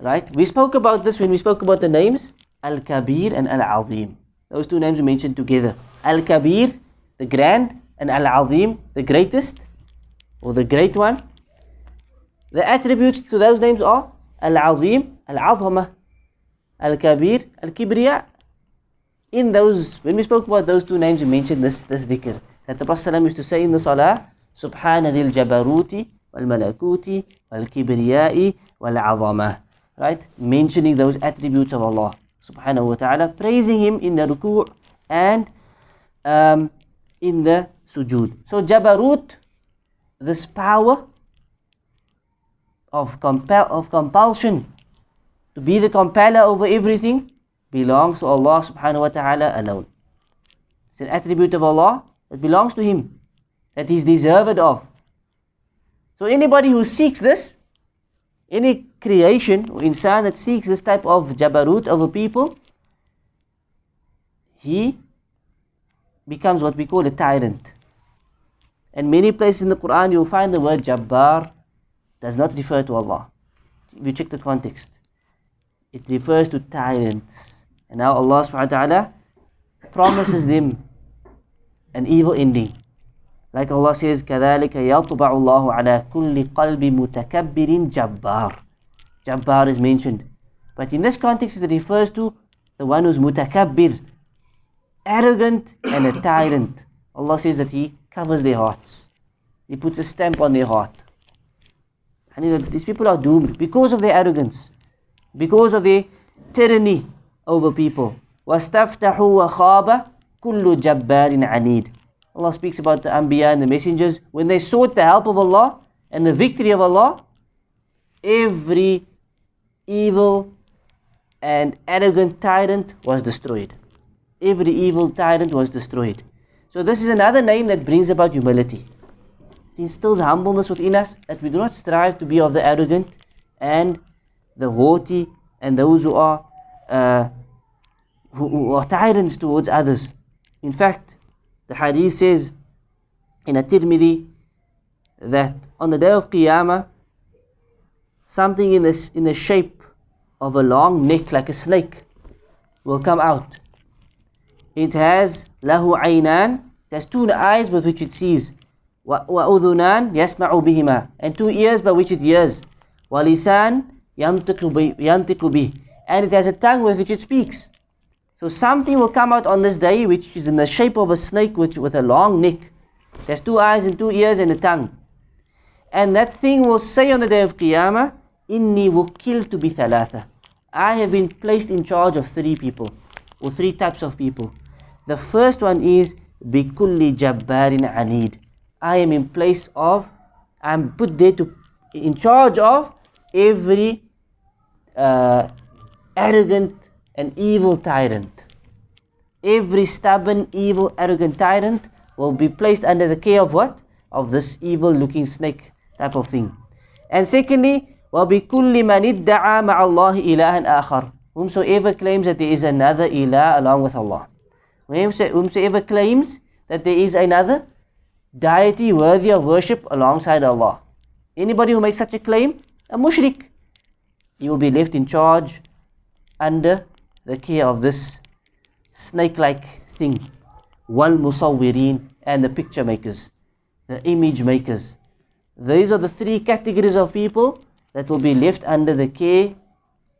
Right? We spoke about this when we spoke about the names Al Kabir and Al Azim. Those two names we mentioned together. Al Kabir, the grand, and Al-Azim, the greatest, or the great one. The attributes to those names are Al-Azim, Al-Azama, Al-Kabir, Al-Kibriya. In those, when we spoke about those two names, we mentioned this, this dhikr. That the Prophet used to say in the Salah, Subhana dil jabaruti wal malakuti wal kibriyai wal azama. Right? Mentioning those attributes of Allah subhanahu wa ta'ala, praising Him in the ruku' and um, in the sujood so jabarut this power of, compel, of compulsion to be the compeller over everything belongs to Allah subhanahu wa ta'ala alone it's an attribute of Allah that belongs to him that He's deserved of. So anybody who seeks this, any creation or insan that seeks this type of jabarut over people, he becomes what we call a tyrant. And many places in the Quran you'll find the word Jabbar does not refer to Allah. If you check the context, it refers to tyrants. And now Allah subhanahu wa ta'ala promises them an evil ending. Like Allah says, كَذَلِكَ يَطْبَعُ اللَّهُ عَلَى كُلِّ قَلْبِ مُتَكَبِّرٍ جَبَّارٍ Jabbar is mentioned. But in this context it refers to the one who's mutakabbir, arrogant and a tyrant. Allah says that He covers their hearts. He puts a stamp on their heart. And these people are doomed because of their arrogance, because of their tyranny over people. وَاسْتَفْتَحُوا وَخَابَ كُلُّ جَبَّارٍ عَنِيدٍ Allah speaks about the Anbiya and the messengers. When they sought the help of Allah and the victory of Allah, every evil and arrogant tyrant was destroyed. Every evil tyrant was destroyed. So this is another name that brings about humility. It instills humbleness within us that we do not strive to be of the arrogant and the haughty and those who are uh, who, who are tyrants towards others. In fact, the hadith says in a Tirmidhi that on the day of Qiyamah, something in, this, in the shape of a long neck like a snake will come out. It has lahu aynan, it has two eyes with which it sees. وأذنان يسمع بهما and two ears by which it hears. ولسان ينطق به and it has a tongue with which it speaks. So something will come out on this day which is in the shape of a snake which, with a long neck. It has two eyes and two ears and a tongue. And that thing will say on the day of Qiyamah, Inni wukiltu bi thalatha. I have been placed in charge of three people, or three types of people. The first one is bikulli jabbarin anid. I am in place of, I am put there to, in charge of every uh, arrogant an evil tyrant. Every stubborn, evil, arrogant tyrant will be placed under the care of what? Of this evil looking snake type of thing. And secondly, وَبِكُلِّ مَنِ ادَّعَى مَعَ اللَّهِ إِلَهًا آخَرَ Whomsoever claims that there is another ilah along with Allah. Whomsoever claims that there is another deity worthy of worship alongside Allah. Anybody who makes such a claim, a mushrik, he will be left in charge under the care of this snake-like thing. Wal musawwirin and the picture makers, the image makers. These are the three categories of people that will be left under the care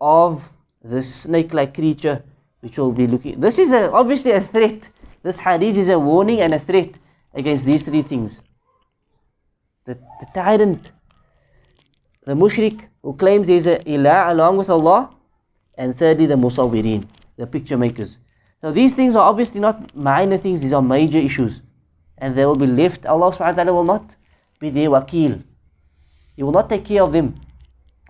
of this snake-like creature which will be looking. This is a, obviously a threat. This hadith is a warning and a threat against these three things. The, the tyrant, the mushrik who claims there is a ilah along with Allah, and thirdly the musawwirin, the picture makers. So these things are obviously not minor things, these are major issues. And they will be left, Allah subhanahu wa ta'ala will not be their wakil. He will not take care of them.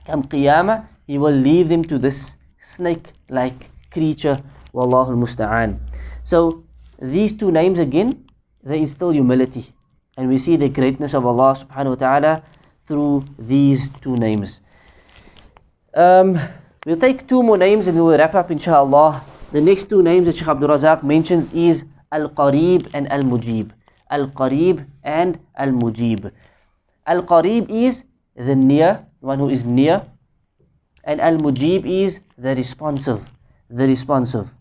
Come qiyamah, He will leave them to this snake-like creature. Wallahu musta'an. So these two names again, they instill humility. And we see the greatness of Allah subhanahu wa ta'ala through these two names. Um, We'll take two more names and we'll wrap up inshallah. The next two names that Shaykh Abdul Razak mentions is Al-Qarib and Al-Mujib. Al-Qarib and Al-Mujib. Al-Qarib is the near, one who is near. And Al-Mujib is the responsive, the responsive.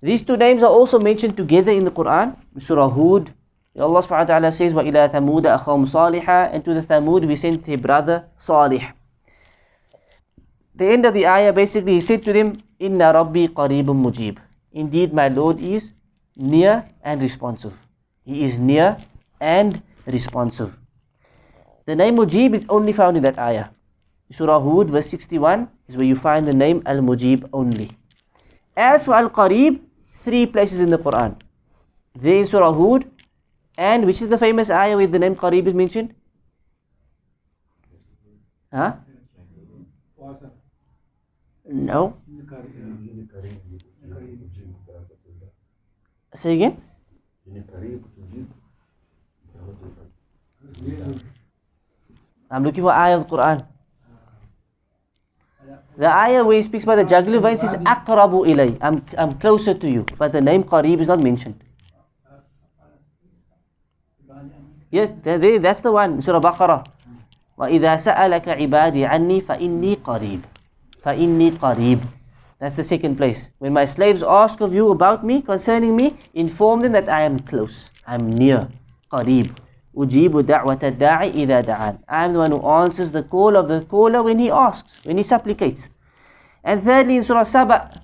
These two names are also mentioned together in the Quran, Surah Hud. Allah subhanahu wa ta'ala says, وَإِلَى ثَمُودَ أَخَوْمْ صَالِحًا And to the Thamud we sent their brother Salih the end of the ayah basically he said to them inna rabbi qareebun mujib indeed my lord is near and responsive he is near and responsive the name mujib is only found in that ayah surah hud verse 61 is where you find the name al mujib only as for al qareeb three places in the quran there is surah hud and which is the famous ayah where the name qareeb is mentioned huh no. Say again? I'm looking for ayah of Quran. The ayah where he speaks about the jugular veins is aqrabu ilay. I'm, I'm closer to you. But the name Qareeb is not mentioned. Yes, that's the one, Surah Baqarah. وَإِذَا سَأَلَكَ عِبَادِي عَنِّي فَإِنِّي قَرِيبٌ فَإِنِّي قَرِيبٌ That's the second place. When my slaves ask of you about me, concerning me, inform them that I am close. I'm near. قَرِيب أُجِيبُ دَعْوَةَ الدَّاعِ إِذَا دَعَانِ I am the one who answers the call of the caller when he asks, when he supplicates. And thirdly, in Surah Saba,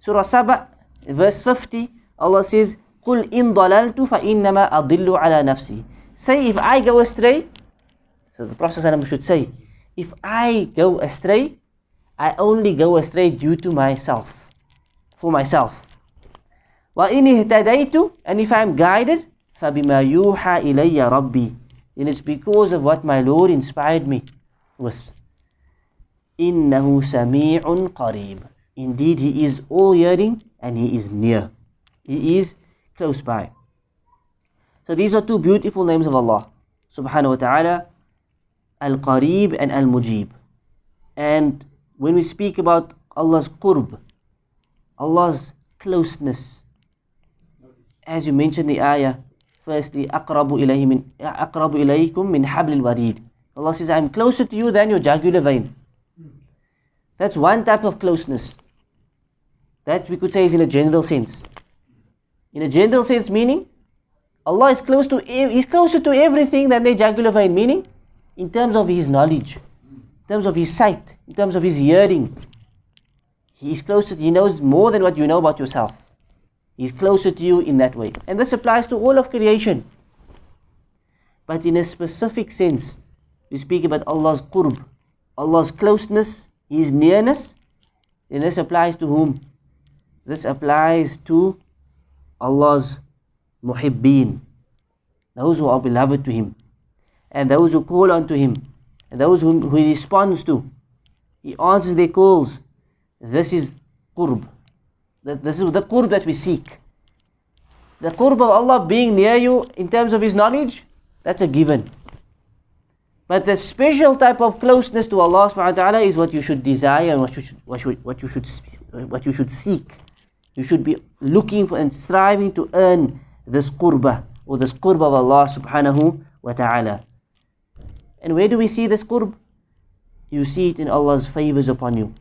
Surah Saba, verse 50, Allah says, قُلْ إِن ضَلَلْتُ فَإِنَّمَا أَضِلُّ عَلَى نَفْسِي Say, if I go astray, so the Prophet should say, if I go astray, I only go astray due to myself, for myself. وَإِنِ اهْتَدَيْتُ And if I am guided, فَبِمَا يُوحَى إِلَيَّ رَبِّي Then it's because of what my Lord inspired me with. إِنَّهُ سَمِيعٌ قَرِيبٌ Indeed, He is all hearing and He is near. He is close by. So these are two beautiful names of Allah subhanahu wa ta'ala Al-Qarib and Al-Mujib. And when we speak about Allah's qurb, Allah's closeness, as you mentioned the ayah, firstly أقرب ilayhi من aqrabu ilaykum Allah says I'm closer to you than your jugular vein. That's one type of closeness that we could say is in a general sense. In a general sense meaning Allah is close to he's closer to everything than their jugular vein meaning in terms of his knowledge in terms of his sight in terms of his hearing. He is closer he knows more than what you know about yourself. He's closer to you in that way, and this applies to all of creation. But in a specific sense, we speak about Allah's qurb, Allah's closeness, His nearness. And this applies to whom? This applies to Allah's muhibbeen, those who are beloved to Him, and those who call unto Him, and those whom He responds to. He answers their calls. This is qurb. This is the qurb that we seek. The qurb of Allah being near you in terms of His knowledge, that's a given. But the special type of closeness to Allah subhanahu wa ta'ala is what you should desire and what you should, what, you, what, you should, what you should seek. You should be looking for and striving to earn this qurbah or this qurb of Allah subhanahu wa ta'ala. And where do we see this qurb? You see it in Allah's favors upon you.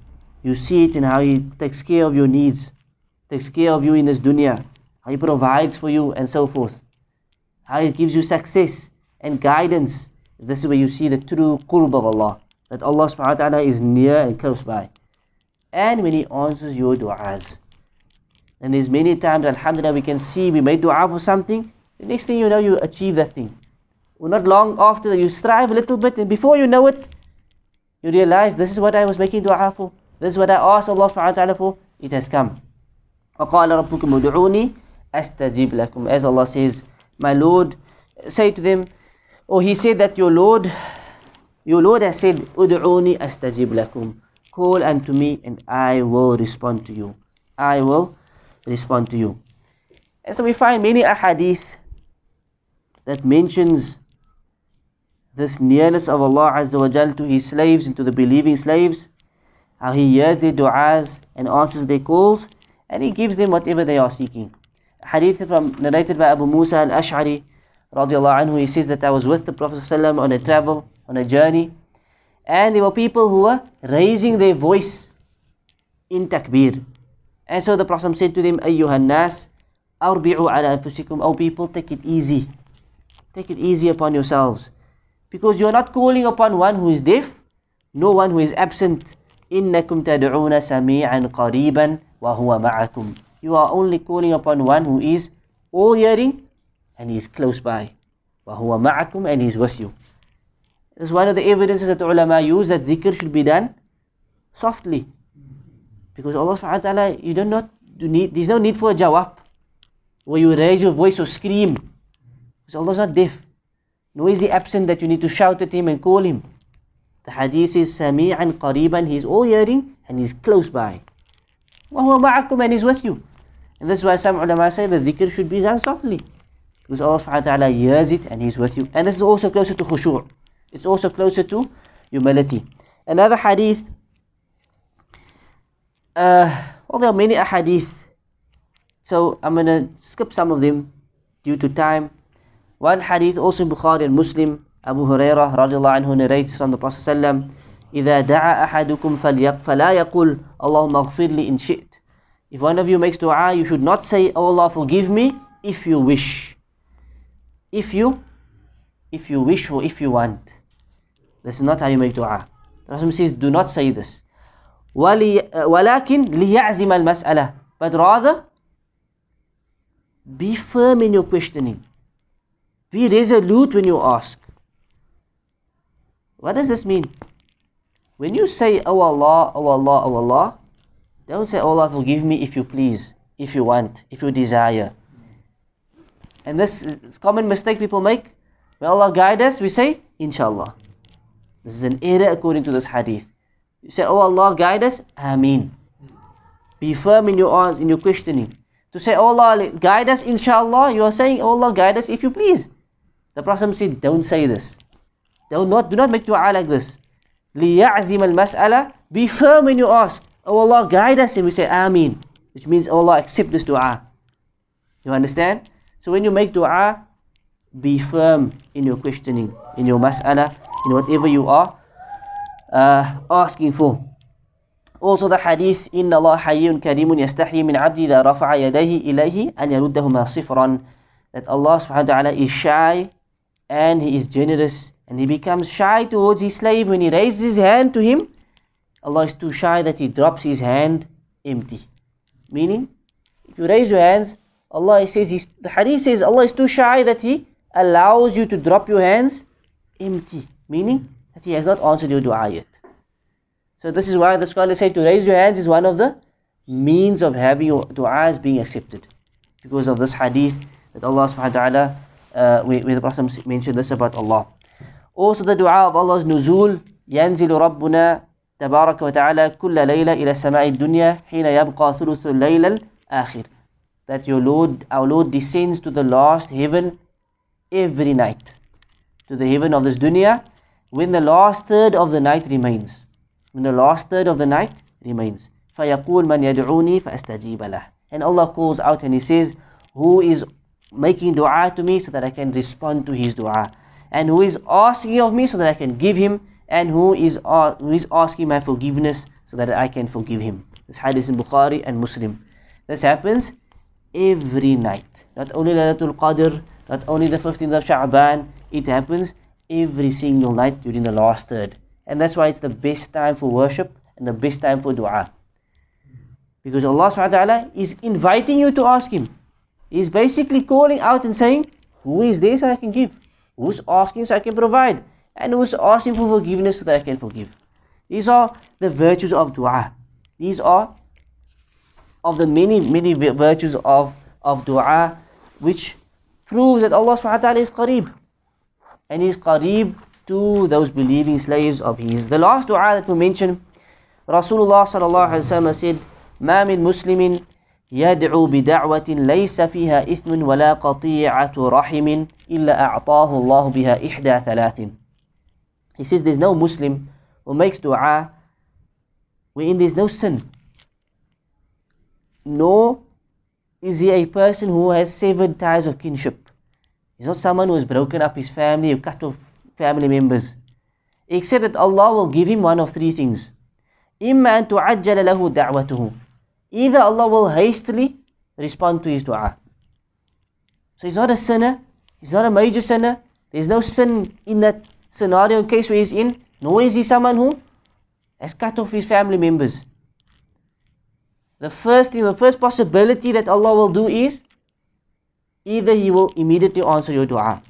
You see it in how He takes care of your needs, takes care of you in this dunya, how He provides for you and so forth, how He gives you success and guidance. This is where you see the true qurb of Allah, that Allah subhanahu wa ta'ala is near and close by. And when He answers your du'as. And there's many times, alhamdulillah, we can see we made dua for something. The next thing you know, you achieve that thing. Well, not long after you strive a little bit, and before you know it, you realize this is what I was making dua for. This is what I asked Allah subhanahu wa ta'ala for. It has come. وَقَالَ رَبُّكُمْ ادْعُونِي أَسْتَجِبْ لَكُمْ As Allah says, My Lord, say to them, or He said that your Lord, your Lord has said, ادْعُونِي أَسْتَجِبْ لَكُمْ Call unto me and I will respond to you. I will respond to you. And so we find many ahadith that mentions this nearness of Allah Azza wa Jal to His slaves and to the believing slaves, how He hears their du'as and answers their calls, and He gives them whatever they are seeking. A hadith from, narrated by Abu Musa al-Ash'ari, radiallahu anhu, he says that I was with the Prophet ﷺ on a travel, on a journey, and there were people who were raising their voice in takbir. And so the Prophet said to them, Ayyuhan nas, arbi'u ala anfusikum, O people, take it easy. Take it easy upon yourselves. Because you are not calling upon one who is deaf, no one who is absent. إنكم تدعون سميعا قريبا وهو معكم. You are only calling upon one who is all hearing and he is close by. وهو معكم and he is with you. This is one of the evidences that the ulama use that dhikr should be done softly. Because Allah subhanahu wa ta'ala, you do not do need, there's no need for a jawab where you raise your voice or scream. Because Allah is not deaf. Nor is He absent that you need to shout at Him and call Him. The hadith is Sami'an Qariban, He's all hearing and He's close by. وَهُوَ مَعَكُمْ and He's with you. And this is why some ulama say the dhikr should be done softly. Because Allah subhanahu wa ta'ala hears it and He's with you. And this is also closer to khushu'. It's also closer to humility. Another hadith, uh, well, there are many ahadith, so I'm going to skip some of them due to time. One hadith also in Bukhari and Muslim, Abu Hurairah radiallahu anhu narrates from the Prophet sallam, إذا دعا أحدكم فلا يقول اللهم اغفر لي إن شئت If one of you makes dua, you should not say, Oh Allah, forgive me, if you wish. If you, if you wish or if you want. This is not how you make dua. The Prophet says, do not say this. ولكن ليعزم المسألة. But rather, be firm in your questioning. Be resolute when you ask. What does this mean? When you say, Oh Allah, Oh Allah, Oh Allah, don't say, Oh Allah, forgive me if you please, if you want, if you desire. And this is common mistake people make. May Allah guide us, we say, Inshallah. This is an error according to this hadith. You say, Oh Allah, guide us, Ameen. Be firm in your in your questioning. To say, Oh Allah, guide us, inshallah, you are saying, Oh Allah, guide us if you please. The Prophet said, Don't say this. Do not, do not make dua like this. لِيَعْزِمَ الْمَسْأَلَةِ Be firm when you ask. Oh Allah, guide us. And we say, Ameen. Which means, oh Allah, accept this dua. You understand? So when you make dua, be firm in your questioning, in your mas'ala, in whatever you are uh, asking for. Also the hadith, إن الله حي كريم يستحي من عبد إذا رفع يديه إليه أن يردهما صفرا that Allah subhanahu wa ta'ala is shy and He is generous and He becomes shy towards His slave when He raises His hand to Him Allah is too shy that He drops His hand empty. Meaning, if you raise your hands, Allah says, the hadith says Allah is too shy that He allows you to drop your hands empty. Meaning that He has not answered your dua yet. So this is why the scholars say to raise your hands is one of the means of having your du'as being accepted. Because of this hadith that Allah subhanahu wa ta'ala, uh, the Prophet mentioned this about Allah. Also the dua of Allah's nuzul, ينزل ربنا تبارك وتعالى كل ليلة إلى السماء الدنيا حين يبقى ثلث الليل الآخر that your Lord, our Lord descends to the last heaven every night to the heaven of this dunya when the last third of the night remains when the last third of the night remains فيقول من يدعوني فأستجيب له and Allah calls out and he says who is making dua to me so that I can respond to his dua and who is asking of me so that I can give him and who is, uh, who is asking my forgiveness so that I can forgive him. This hadith in Bukhari and Muslim. This happens every night. Not only Laylatul Qadr, not only the 15th of Sha'ban, it happens every single night during the last third. And that's why it's the best time for worship and the best time for dua. Because Allah subhanahu wa ta'ala is inviting you to ask Him. He's basically calling out and saying, Who is so I can give? Who's asking so I can provide? and was asking for forgiveness so that I can forgive. These are the virtues of dua. These are of the many, many virtues of, of dua which proves that Allah subhanahu wa ta'ala is qareeb. And He is qareeb to those believing slaves of His. The last dua that we mentioned, Rasulullah sallallahu alayhi wa sallam said, ما من مسلم يدعو بدعوة ليس فيها إثم ولا قطيعة رحم إلا أعطاه الله بها إحدى ثلاث he says there's no Muslim who makes dua wherein there's no sin. Nor is he a person who has severed ties of kinship. He's not someone who has broken up his family or cut off family members. Except that Allah will give him one of three things. إما أن تعجل له دعوته. Either Allah will hastily respond to his dua. So he's not a sinner. He's not a major sinner. There's no sin in that scenario in case where he's in, nor is he someone who has cut off his family members. The first thing, the first possibility that Allah will do is either He will immediately answer your dua.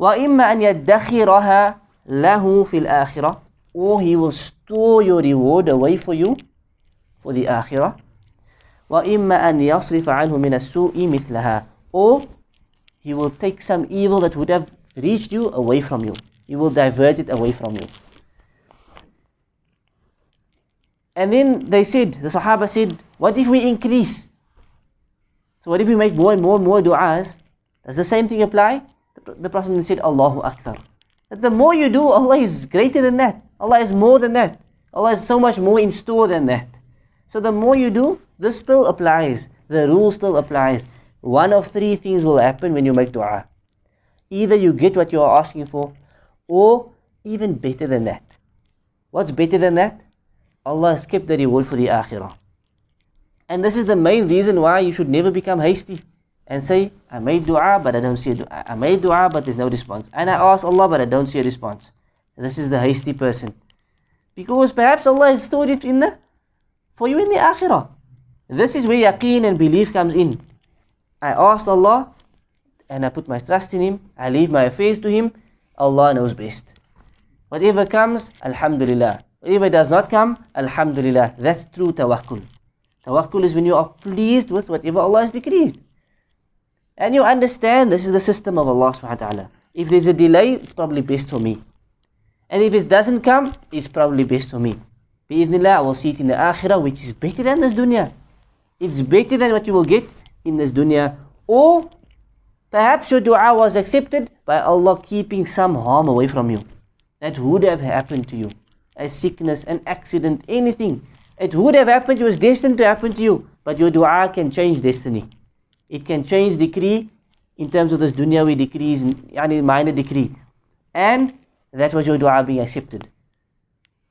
وَإِمَّا أَنْ يَدَّخِرَهَا لَهُ فِي الْآخِرَةِ Or He will store your reward away for you for the akhirah. وَإِمَّا أَنْ يَصْرِفَ عَنْهُ مِنَ السُّوءِ مِثْلَهَا Or He will take some evil that would have reached you away from you. He will divert it away from you. And then they said, the Sahaba said, what if we increase? So what if we make more and more and more du'as? Does the same thing apply? The, the Prophet said, Allahu Akbar. That the more you do, Allah is greater than that. Allah is more than that. Allah is so much more in store than that. So the more you do, this still applies. The rule still applies. One of three things will happen when you make dua. Either you get what you are asking for, or even better than that. What's better than that? Allah has kept the reward for the akhirah. And this is the main reason why you should never become hasty and say, I made dua, but I don't see a dua. I made dua, but there's no response. And I asked Allah, but I don't see a response. This is the hasty person. Because perhaps Allah has stored it in the, for you in the akhirah. This is where yaqeen and belief comes in. I asked Allah, and I put my trust in Him. I leave my affairs to Him. Allah knows best. Whatever comes, Alhamdulillah. Whatever does not come, Alhamdulillah. That's true tawakkul. Tawakkul is when you are pleased with whatever Allah has decreed. And you understand this is the system of Allah subhanahu wa ta'ala. If there's a delay, it's probably best for me. And if it doesn't come, it's probably best for me. Bi'idhnillah, I will see it in the akhirah, which is better than this dunya. It's better than what you will get in this dunya. Or perhaps your dua was accepted by Allah keeping some harm away from you. That would have happened to you. A sickness, an accident, anything. It would have happened, it was destined to happen to you. But your dua can change destiny. It can change decree in terms of this dunyawi decrees, yani minor decree. And that was your dua being accepted.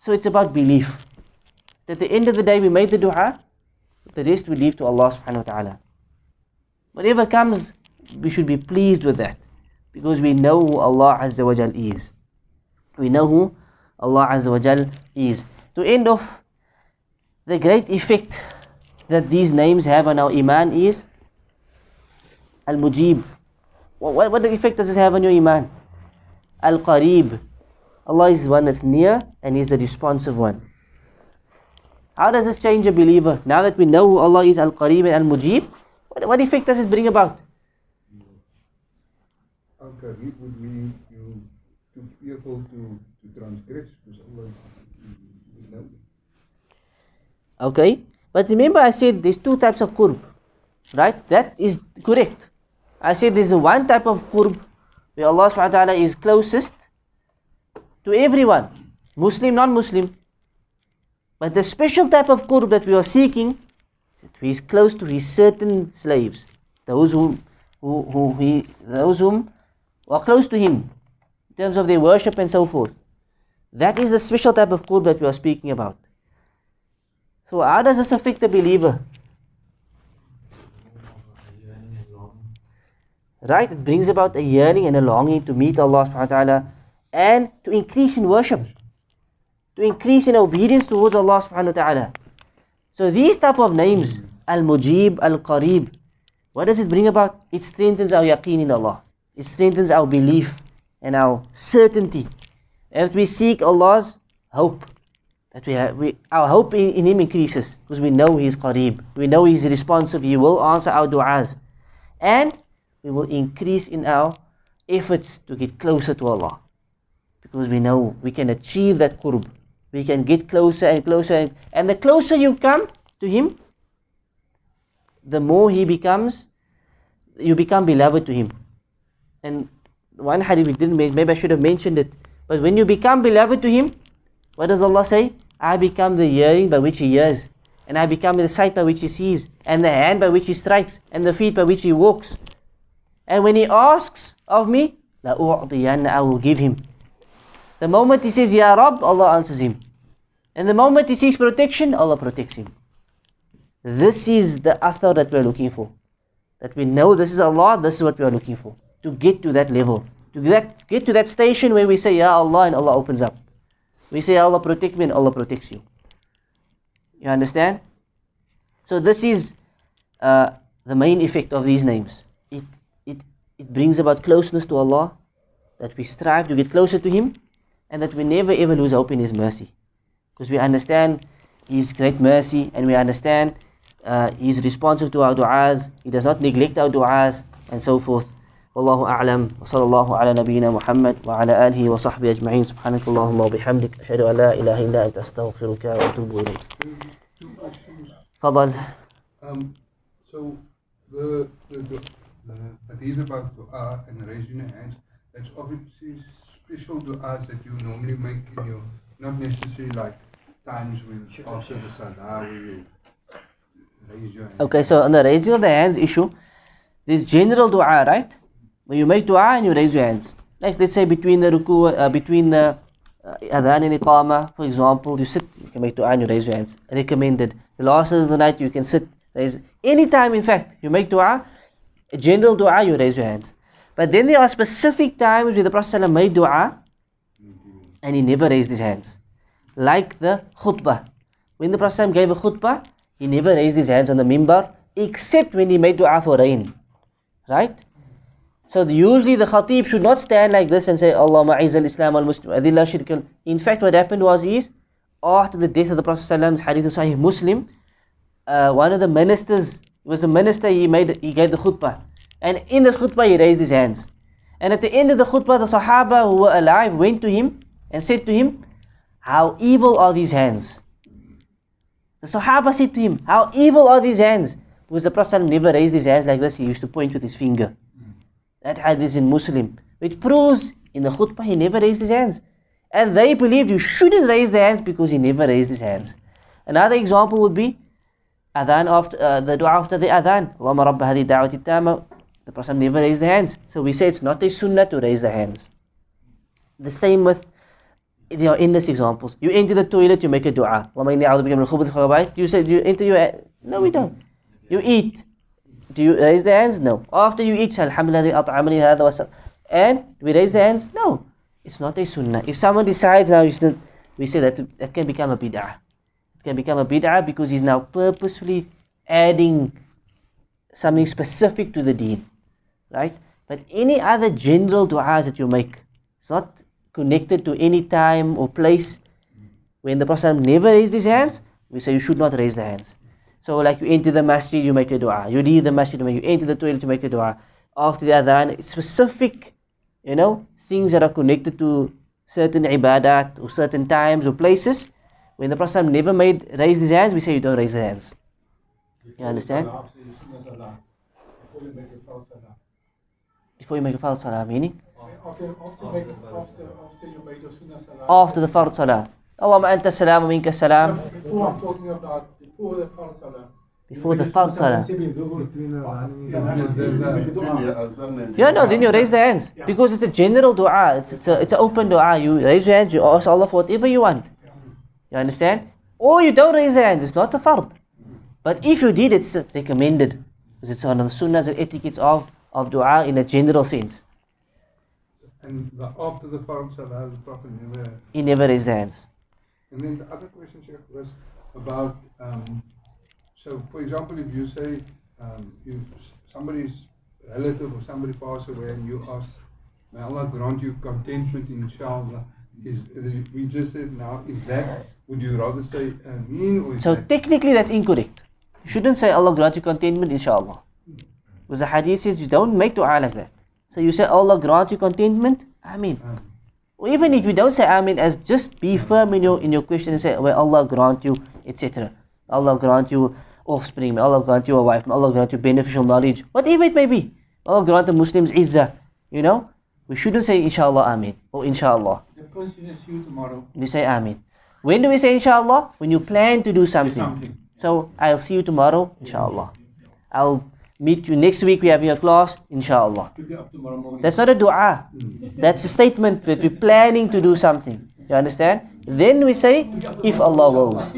So it's about belief. At the end of the day, we made the dua, the rest we leave to Allah subhanahu wa ta'ala. Whatever comes, we should be pleased with that. Because we know who Allah Azza wa Jal is. We know who Allah Azza wa Jal is. To end off, the great effect that these names have on our iman is Al-Mujib. What, what effect does this have on your iman? Al-Qarib. Allah is one that's near and He's the responsive one. How does this change a believer? Now that we know who Allah is Al-Qarib and Al-Mujib, what, what effect does it bring about? Al-Qarib would mean you too fearful to, to transgress because Allah know. Okay? But remember I said there's two types of qurb. Right? That is correct. I said there's one type of qurb where Allah subhanahu wa ta'ala is closest to everyone, Muslim, non-Muslim. But the special type of qurb that we are seeking, that he is close to his certain slaves, those whom, who, who he, those whom are close to him in terms of their worship and so forth. That is the special type of qurb that we are speaking about. So how does this affect the believer? Right? It brings about a yearning and a longing to meet Allah subhanahu wa ta'ala and to increase in worship. To increase in obedience towards Allah subhanahu wa ta'ala. So these type of names, Al-Mujib, Al-Qarib, what does it bring about? It strengthens our yaqeen in Allah. It strengthens our belief and our certainty. As we seek Allah's hope, that we, have, we our hope in, in Him increases because we know He is. We know He is responsive. He will answer our du'as. And we will increase in our efforts to get closer to Allah because we know we can achieve that qurb. We can get closer and closer. And, and the closer you come to Him, the more He becomes, you become beloved to Him. And one hadith we didn't mention, maybe I should have mentioned it. But when you become beloved to Him, what does Allah say? I become the hearing by which He hears, and I become the sight by which He sees, and the hand by which He strikes, and the feet by which He walks. And when He asks of me, I will give Him. The moment he says, Ya Rab, Allah answers him. And the moment he seeks protection, Allah protects him. This is the athar that we're looking for. That we know this is Allah, this is what we are looking for. To get to that level. To get, get to that station where we say, Ya Allah, and Allah opens up. We say, Allah protect me, and Allah protects you. You understand? So this is uh, the main effect of these names. It, it, it brings about closeness to Allah, that we strive to get closer to Him, and that we never ever lose hope in His mercy. Because we understand His great mercy, and we understand uh, He is responsive to our du'as, He does not neglect our du'as, and so forth. والله أعلم وصلى الله على نبينا محمد وعلى آله وصحبه أجمعين سبحانك اللهم وبحمدك أشهد أن لا إله إلا أنت أستغفرك وأتوب إليك Two questions. تفضل Um, so the the, the, the hadith about dua and raising your hands, that's obviously special du'as that you normally make in your, not necessarily like times when after the salah you raise your hand. Okay, so on the raising of the hands issue, this general dua, right? When you make dua and you raise your hands. Like let's say between the ruku, uh, between the uh, adhan and iqama, for example, you sit, you can make dua and you raise your hands. Recommended. The last of the night, you can sit, raise. Anytime, in fact, you make dua, a general dua, you raise your hands. But then there are specific times where the Prophet made dua mm-hmm. and he never raised his hands. Like the khutbah. When the Prophet gave a khutbah, he never raised his hands on the mimbar except when he made dua for rain. Right? So the, usually the khatib should not stand like this and say, Allah ma'iz al-Islam al-Muslim, adillah. In fact, what happened was is, after the death of the Prophet hadith Sahih Muslim, uh, one of the ministers, was a minister, he made, he gave the khutbah. And in the khutbah, he raised his hands. And at the end of the khutbah, the Sahaba who were alive went to him and said to him, How evil are these hands? The Sahaba said to him, How evil are these hands? Because the Prophet never raised his hands like this, he used to point with his finger. That hadith is in Muslim, which proves in the khutbah he never raised his hands. And they believed you shouldn't raise the hands because he never raised his hands. Another example would be adhan after uh, the dua after the adhan. The Prophet never raised the hands. So we say it's not a sunnah to raise the hands. The same with there are endless examples. You enter the toilet, you make a dua. You say, do you enter your No, we don't. You eat. Do you raise the hands? No. After you eat, Alhamdulillah, And we raise the hands? No. It's not a sunnah. If someone decides now, he's not, we say that that can become a bid'ah. It can become a bid'ah because he's now purposefully adding something specific to the deen. Right? But any other general du'as that you make, it's not connected to any time or place. When the Prophet never raised his hands, we say you should not raise the hands. So like you enter the masjid, you make a dua. You leave the masjid, you enter the toilet, you make a dua. After the adhan, specific, you know, things that are connected to certain ibadat or certain times or places. When the Prophet never made raised his hands, we say you don't raise the hands. You understand? Before you make a false salah. Before you make a fard salah, meaning After, after, make, after, after you make your sunnah salah. after the fard salah. Allahumma anta salam wa minka salam. Before I'm talking about before the false salah. Before the fard salah. Between the Yeah, the- the- Between the azan no, then you raise the hands. Because it's a general dua. It's, it's, a, it's an open dua. You raise your hands, you ask Allah for whatever you want. You understand? Or you don't raise the hands. It's not a fard. But if you did, it's recommended. Because it's one of the sunnahs and etiquettes of, of dua in a general sense. And the, after the Fard Salah, the Prophet never. He never raised hands. And then the other question, Sheikh, was about. Um, so, for example, if you say um, you somebody's relative or somebody passed away, and you ask, "May Allah grant you contentment, inshallah." Is we just said now? Is that? Would you rather say Ameen or So that? technically that's incorrect. You shouldn't say Allah grant you contentment, inshallah. Because the hadith says you don't make dua like that. So you say Allah grant you contentment, Ameen. Um, Or even if you don't say Amin, as just be firm in your in your question and say, May Allah grant you, etc. Allah grant you offspring, may Allah grant you a wife, may Allah grant you beneficial knowledge, whatever it may be. Allah grant the Muslims izzah. You know? We shouldn't say inshallah Amin or inshallah. The person is you tomorrow. We say Amin. When do we say inshallah? When you plan to do something. something. So I'll see you tomorrow, inshallah. I'll meet you next week, we have your class, inshallah. Pick it up tomorrow morning. That's not a dua. Hmm. That's a statement that we're planning to do something. You understand? Then we say, if Allah wills.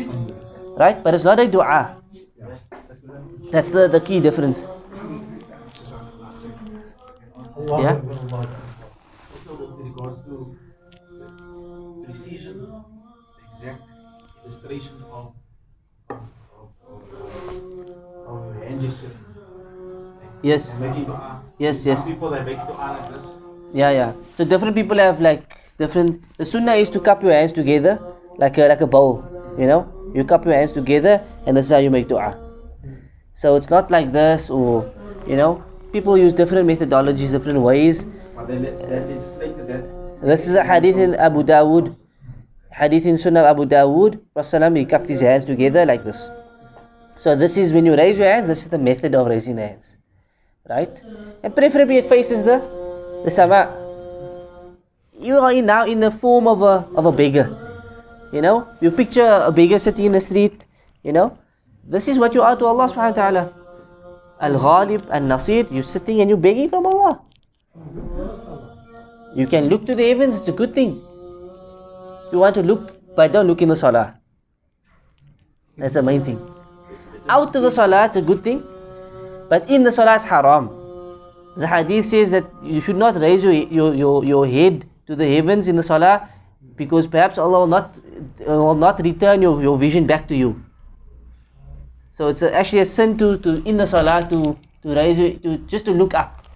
Right? But it's not a dua. That's the, the key difference. Yeah? Also regards to precision, exact illustration of of, of, of, of hand gestures. Yes. Making. Yes, yes. people they make dua like this. Yeah, yeah. So different people have like different. The sunnah is to cup your hands together like a, like a bowl. You know, you cup your hands together, and this is how you make du'a. So it's not like this, or you know, people use different methodologies, different ways. They, they This is a hadith in Abu Dawood. Hadith in Sunan Abu Dawood. Rasulullah he cupped his hands together like this. So this is when you raise your hands. This is the method of raising the hands, right? And preferably it faces the the sama. you are now in the form of a of a beggar. You know, you picture a beggar sitting in the street. You know, this is what you are to Allah Subhanahu wa Taala. Al Ghalib and Nasir, you're sitting and you're begging from Allah. You can look to the heavens, it's a good thing. You want to look, but don't look in the salah. That's the main thing. Out of the salah, it's a good thing, but in the salah, it's haram. The hadith says that you should not raise your, your, your, your head to the heavens in the salah because perhaps Allah will not, uh, will not return your, your vision back to you. So it's actually a sin to, to in the salah to, to raise your, to just to look up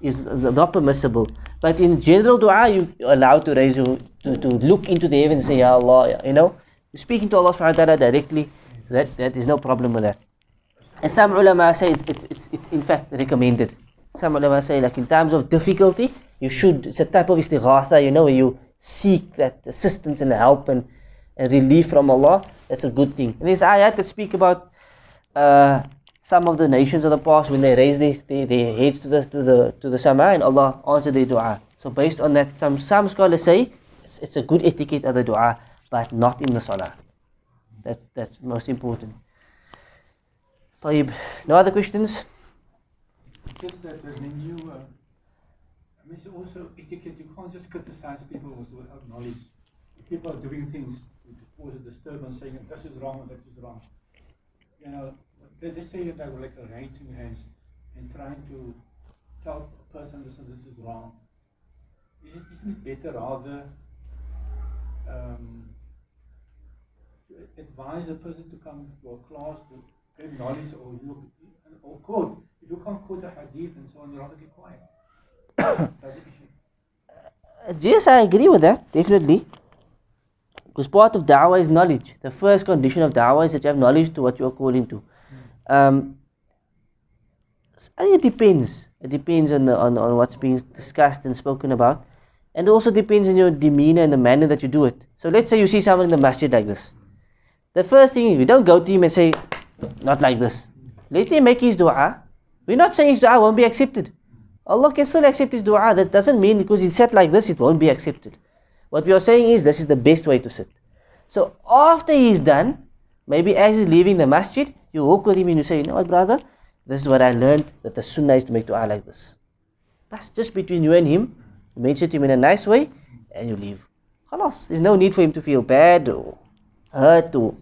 is not permissible. But in general dua, you allowed to raise your, to, to look into the heavens and say, Ya Allah, you know, speaking to Allah subhanahu wa ta'ala directly, that, that is no problem with that. And some ulama say it's, it's, it's, it's in fact recommended. Some ulama say like in times of difficulty, you should, it's a type of istighatha, you know, where you seek that assistance and help and, and relief from Allah. That's a good thing. And there's ayat that speak about uh, some of the nations of the past when they raised their, their, their heads to the to the to the sama and Allah answered their dua. So based on that, some some scholars say it's, it's a good etiquette of the dua, but not in the salah. That's that's most important. طيب. No other questions? Just that, that when you, uh, I mean, it's also etiquette, you can't just criticize people also without knowledge. If people are doing things to cause a disturbance, saying that this is wrong and that is wrong. You know, let- let's say that they were like arranging hands and trying to tell a person this and this is wrong. Is it, isn't it better rather um, to advise a person to come to a class to gain knowledge or you or quote. If you can't quote a hadith and so on, you quiet. That's the issue. Uh, Yes, I agree with that, definitely. Because part of da'wah is knowledge. The first condition of da'wah is that you have knowledge to what you are calling to. Um, s- I think it depends. It depends on, the, on, on what's being discussed and spoken about. And it also depends on your demeanor and the manner that you do it. So let's say you see someone in the masjid like this. The first thing, you don't go to him and say, not like this. Let him make his dua. We're not saying his dua won't be accepted. Allah can still accept his dua. That doesn't mean because he said like this, it won't be accepted. What we are saying is this is the best way to sit. So after he's done, maybe as he's leaving the masjid, you walk with him and you say, you know what, brother, this is what I learned that the sunnah is to make dua like this. That's just between you and him. You mention to him in a nice way and you leave. Khalas. There's no need for him to feel bad or hurt or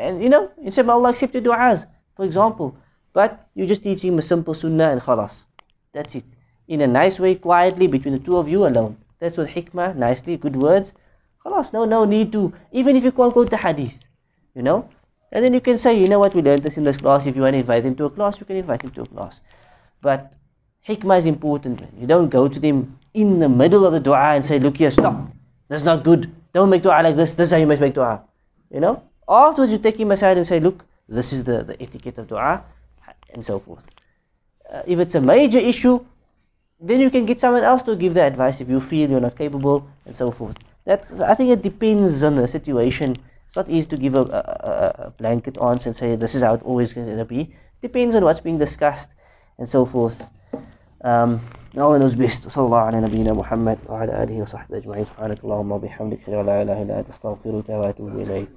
and you know, inshallah Allah accept your du'as, for example. But you're just teach him a simple sunnah and khalas. That's it. In a nice way, quietly, between the two of you alone. That's what hikmah, nicely, good words. Khalas, no, no need to, even if you can't quote the hadith, you know. And then you can say, you know what, we learned this in this class. If you want to invite him to a class, you can invite him to a class. But hikmah is important. You don't go to them in the middle of the dua and say, look here, stop. That's not good. Don't make dua like this. This is how you must make dua. You know? Afterwards, you take him aside and say, look, this is the, the etiquette of dua, and so forth. Uh, if it's a major issue, then you can get someone else to give the advice if you feel you're not capable, and so forth. That's, I think it depends on the situation. It's not easy to give a, a, a- a blanket answer and say this is how it always going to be. Depends on what's being discussed, and so forth. Um, Allah knows best. صلى الله على نبينا محمد وعلى آله وصحبه أجمعين سبحانك اللهم وبحمدك أشهد أن لا إله إلا أنت أستغفرك وأتوب إليك